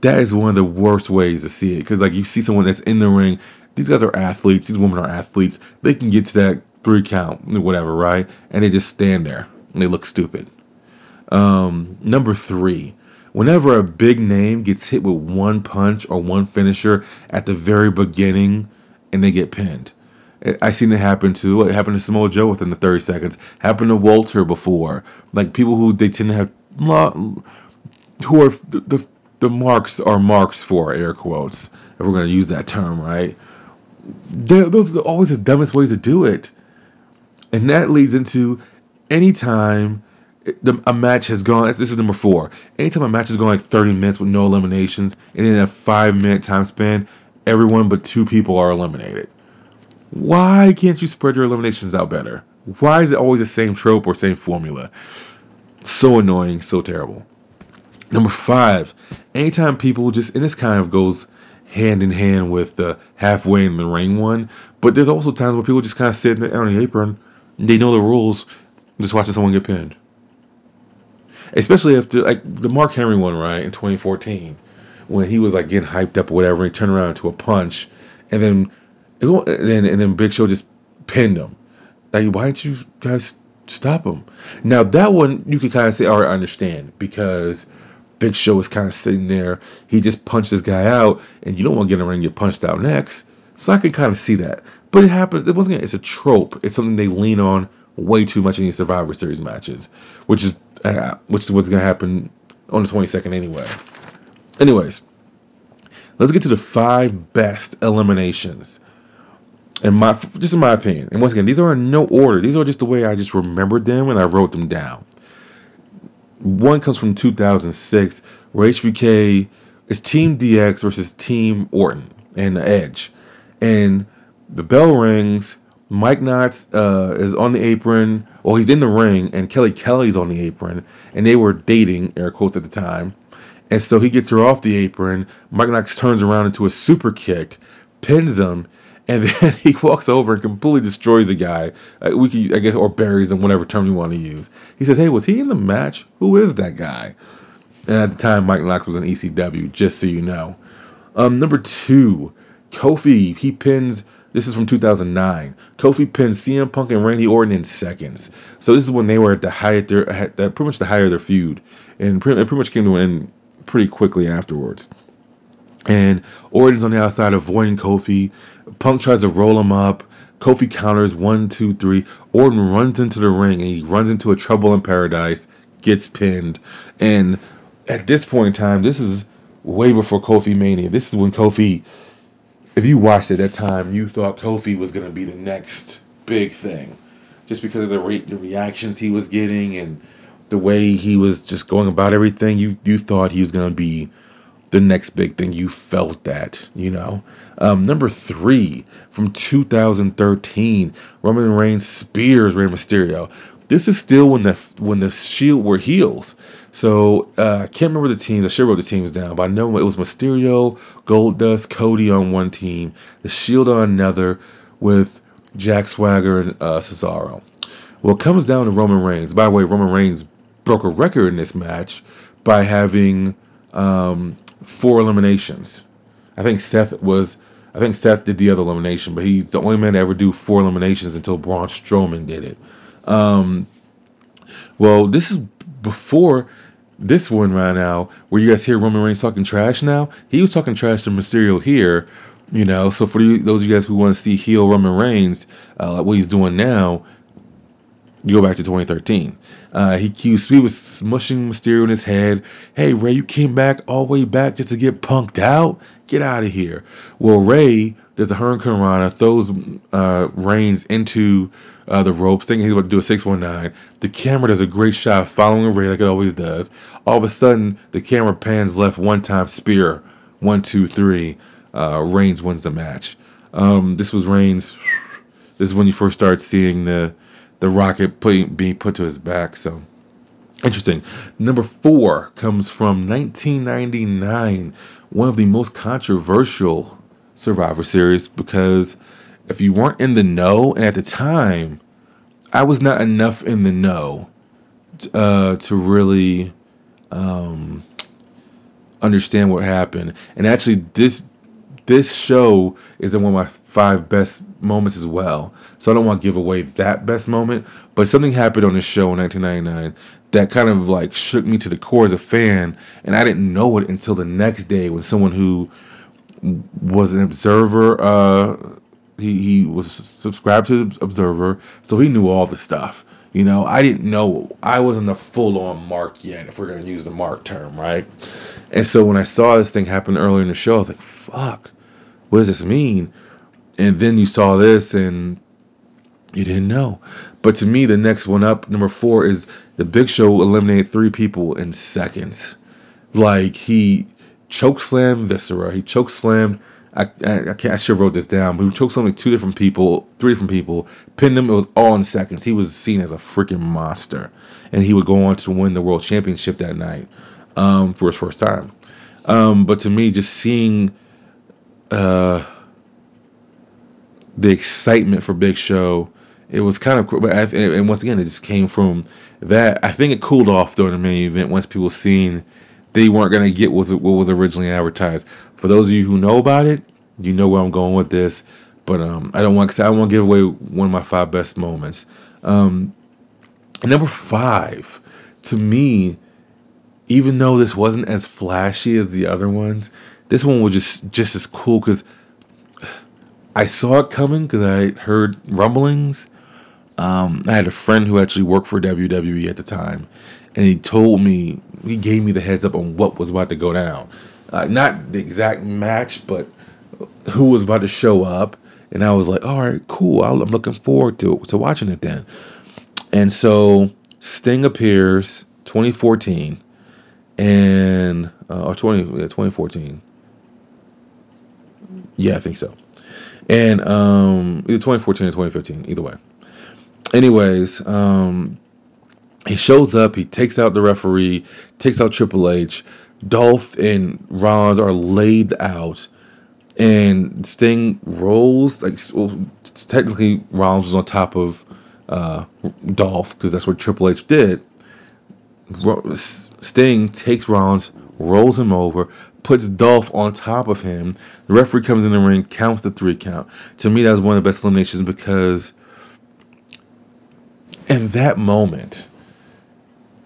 that is one of the worst ways to see it because like you see someone that's in the ring, these guys are athletes, these women are athletes, they can get to that three count, whatever, right? And they just stand there and they look stupid. Um, number three, whenever a big name gets hit with one punch or one finisher at the very beginning and they get pinned. I- seen it happen to it happened to Samoa Joe within the 30 seconds. Happened to Walter before. Like people who they tend to have who are the, the the marks are marks for air quotes. If we're gonna use that term, right? They're, those are always the dumbest ways to do it, and that leads into anytime a match has gone. This is number four. Anytime a match has gone like 30 minutes with no eliminations, and in a five minute time span, everyone but two people are eliminated. Why can't you spread your eliminations out better? Why is it always the same trope or same formula? So annoying, so terrible. Number five, anytime people just, and this kind of goes hand in hand with the halfway in the ring one, but there's also times where people just kind of sit on the apron, they know the rules, just watching someone get pinned. Especially after like the Mark Henry one, right, in 2014, when he was like getting hyped up or whatever, and he turned around to a punch, and then, and then, and then Big Show just pinned him. Like, why didn't you guys stop him? Now that one you could kind of say, all right, I understand because Big Show was kind of sitting there. He just punched this guy out, and you don't want to get in ring and get punched out next. So I can kind of see that. But it happens. It wasn't. It's a trope. It's something they lean on way too much in these Survivor Series matches, which is uh, which is what's gonna happen on the 22nd anyway. Anyways, let's get to the five best eliminations. And my just in my opinion, and once again, these are in no order. These are just the way I just remembered them and I wrote them down. One comes from 2006, where HBK is Team DX versus Team Orton and the Edge, and the bell rings. Mike Knox uh, is on the apron. Well, he's in the ring, and Kelly Kelly's on the apron, and they were dating, air quotes at the time. And so he gets her off the apron. Mike Knox turns around into a super kick, pins him, and then he walks over and completely destroys the guy. Uh, we can, I guess, or buries him, whatever term you want to use. He says, "Hey, was he in the match? Who is that guy?" And at the time, Mike Knox was in ECW, just so you know. Um, number two, Kofi. He pins. This is from 2009. Kofi pins CM Punk and Randy Orton in seconds. So this is when they were at the height, their, at pretty much the height of their feud, and pretty, it pretty much came to an end pretty quickly afterwards. And Orton's on the outside avoiding Kofi. Punk tries to roll him up. Kofi counters one, two, three. Orton runs into the ring and he runs into a trouble in paradise, gets pinned. And at this point in time, this is way before Kofi Mania. This is when Kofi, if you watched at that time, you thought Kofi was going to be the next big thing. Just because of the, re- the reactions he was getting and the way he was just going about everything, you, you thought he was going to be the next big thing. You felt that, you know. Um, number three from 2013, Roman Reigns spears Rey Mysterio. This is still when the when the Shield were heels. So uh, I can't remember the teams. I should wrote the teams down, but I know it was Mysterio, Goldust, Cody on one team, the Shield on another, with Jack Swagger and uh, Cesaro. Well, it comes down to Roman Reigns. By the way, Roman Reigns broke a record in this match by having um, four eliminations. I think Seth was. I think Seth did the other elimination, but he's the only man to ever do four eliminations until Braun Strowman did it. Um, well, this is before this one right now, where you guys hear Roman Reigns talking trash now. He was talking trash to Mysterio here, you know. So for you, those of you guys who want to see heel Roman Reigns, uh, like what he's doing now, you go back to 2013. Uh, he, was, he was smushing Mysterio in his head. Hey, Rey, you came back all the way back just to get punked out? Get out of here. Well, Rey does a Hurricanrana, throws uh, Reigns into uh, the ropes, thinking he's about to do a 619. The camera does a great shot following Rey like it always does. All of a sudden, the camera pans left one time, spear. One, two, three. Uh, Reigns wins the match. Um, this was Reigns. This is when you first start seeing the the rocket being put to his back. So interesting. Number four comes from 1999, one of the most controversial Survivor Series because if you weren't in the know, and at the time, I was not enough in the know uh, to really um, understand what happened. And actually, this this show is in one of my five best moments as well. So I don't want to give away that best moment, but something happened on this show in 1999 that kind of like shook me to the core as a fan, and I didn't know it until the next day when someone who was an observer, uh, he he was subscribed to Observer, so he knew all the stuff. You know, I didn't know I wasn't a full on mark yet, if we're gonna use the mark term, right? And so when I saw this thing happen earlier in the show, I was like, "Fuck, what does this mean?" And then you saw this, and You didn't know. But to me, the next one up, number four, is the Big Show eliminated three people in seconds. Like he choke slammed Viscera. He choke slammed. I, I, I, can't, I should have wrote this down, but he choke slammed two different people, three different people, pinned him. It was all in seconds. He was seen as a freaking monster, and he would go on to win the world championship that night um, for his first time. Um, but to me, just seeing uh, the excitement for Big Show, it was kind of. But I, and once again, it just came from that. I think it cooled off during the main event once people seen they weren't gonna get what was, originally advertised. For those of you who know about it, you know where I'm going with this. But um, I don't want I want to give away one of my five best moments. Um, number five, to me, even though this wasn't as flashy as the other ones, this one was just just as cool because I saw it coming because I heard rumblings. Um, I had a friend who actually worked for WWE at the time, and he told me he gave me the heads up on what was about to go down. Uh, not the exact match, but who was about to show up. And I was like, all right, cool. I'm looking forward to to watching it then. And so Sting appears 2014 and uh, or 20 yeah, 2014. Yeah, I think so. And um, either 2014 or 2015, either way. Anyways, um, he shows up, he takes out the referee, takes out Triple H. Dolph and Rollins are laid out, and Sting rolls. Like, well, technically, Rollins was on top of uh, Dolph because that's what Triple H did. Sting takes Rollins, rolls him over, puts Dolph on top of him. The referee comes in the ring, counts the three count. To me, that was one of the best eliminations because in that moment,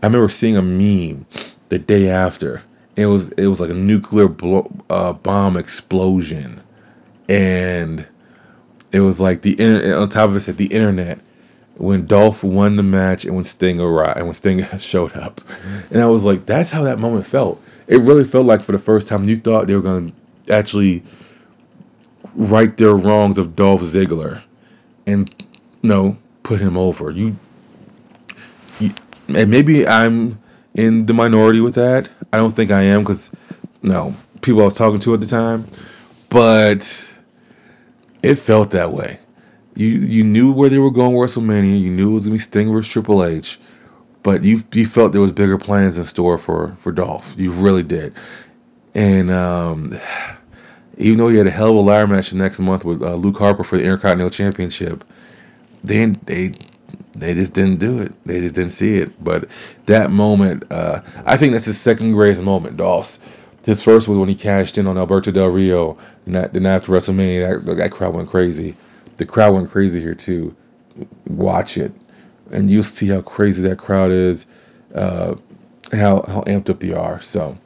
I remember seeing a meme the day after. It was it was like a nuclear uh, bomb explosion, and it was like the on top of it said the internet when Dolph won the match and when Sting arrived and when Sting showed up, and I was like, that's how that moment felt. It really felt like for the first time you thought they were going to actually right their wrongs of Dolph Ziggler, and no, put him over. You, you and maybe I'm in the minority with that. I don't think I am because no people I was talking to at the time, but it felt that way. You you knew where they were going WrestleMania. You knew it was gonna be Sting versus Triple H, but you you felt there was bigger plans in store for for Dolph. You really did, and um, even though he had a hell of a ladder match the next month with uh, Luke Harper for the Intercontinental Championship, they they they just didn't do it. They just didn't see it. But that moment, uh, I think that's his second greatest moment, Dolph's. His first was when he cashed in on Alberto Del Rio, and that, then after WrestleMania, that, that crowd went crazy. The crowd went crazy here too. Watch it, and you'll see how crazy that crowd is, uh, how how amped up they are. So,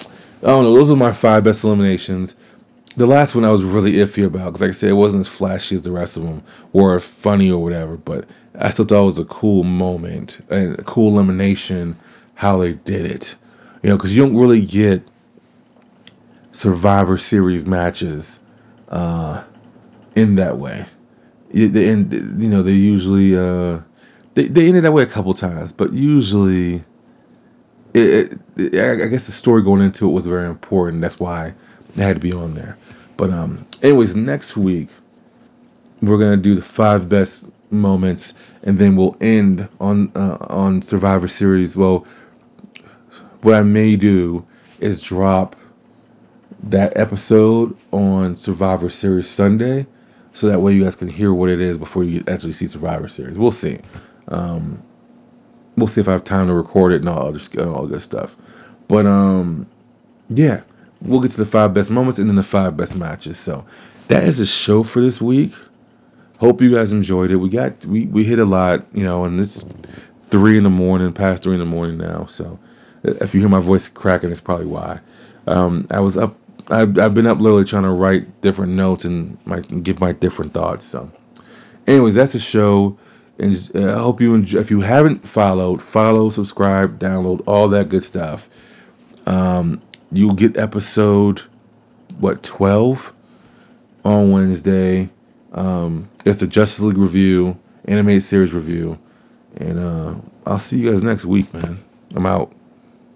I don't know. Those are my five best eliminations. The last one I was really iffy about because, like I said, it wasn't as flashy as the rest of them or funny or whatever. But I still thought it was a cool moment and a cool elimination how they did it. You know, because you don't really get Survivor Series matches uh, in that way. You know they usually uh, they they ended that way a couple times, but usually. It, it, I guess the story going into it was very important. That's why it had to be on there. But um, anyways, next week we're gonna do the five best moments, and then we'll end on uh, on Survivor Series. Well, what I may do is drop that episode on Survivor Series Sunday, so that way you guys can hear what it is before you actually see Survivor Series. We'll see. Um, we'll see if I have time to record it and all other all good stuff. But um, yeah, we'll get to the five best moments and then the five best matches. So that is the show for this week. Hope you guys enjoyed it. We got we, we hit a lot, you know, and it's three in the morning, past three in the morning now. So if you hear my voice cracking, it's probably why. Um, I was up. I've, I've been up literally trying to write different notes and my give my different thoughts. So, anyways, that's the show. And uh, I hope you enjoy. If you haven't followed, follow, subscribe, download, all that good stuff. Um, you'll get episode what 12 on Wednesday. Um, it's the Justice League review, animated series review. And uh, I'll see you guys next week, man. I'm out.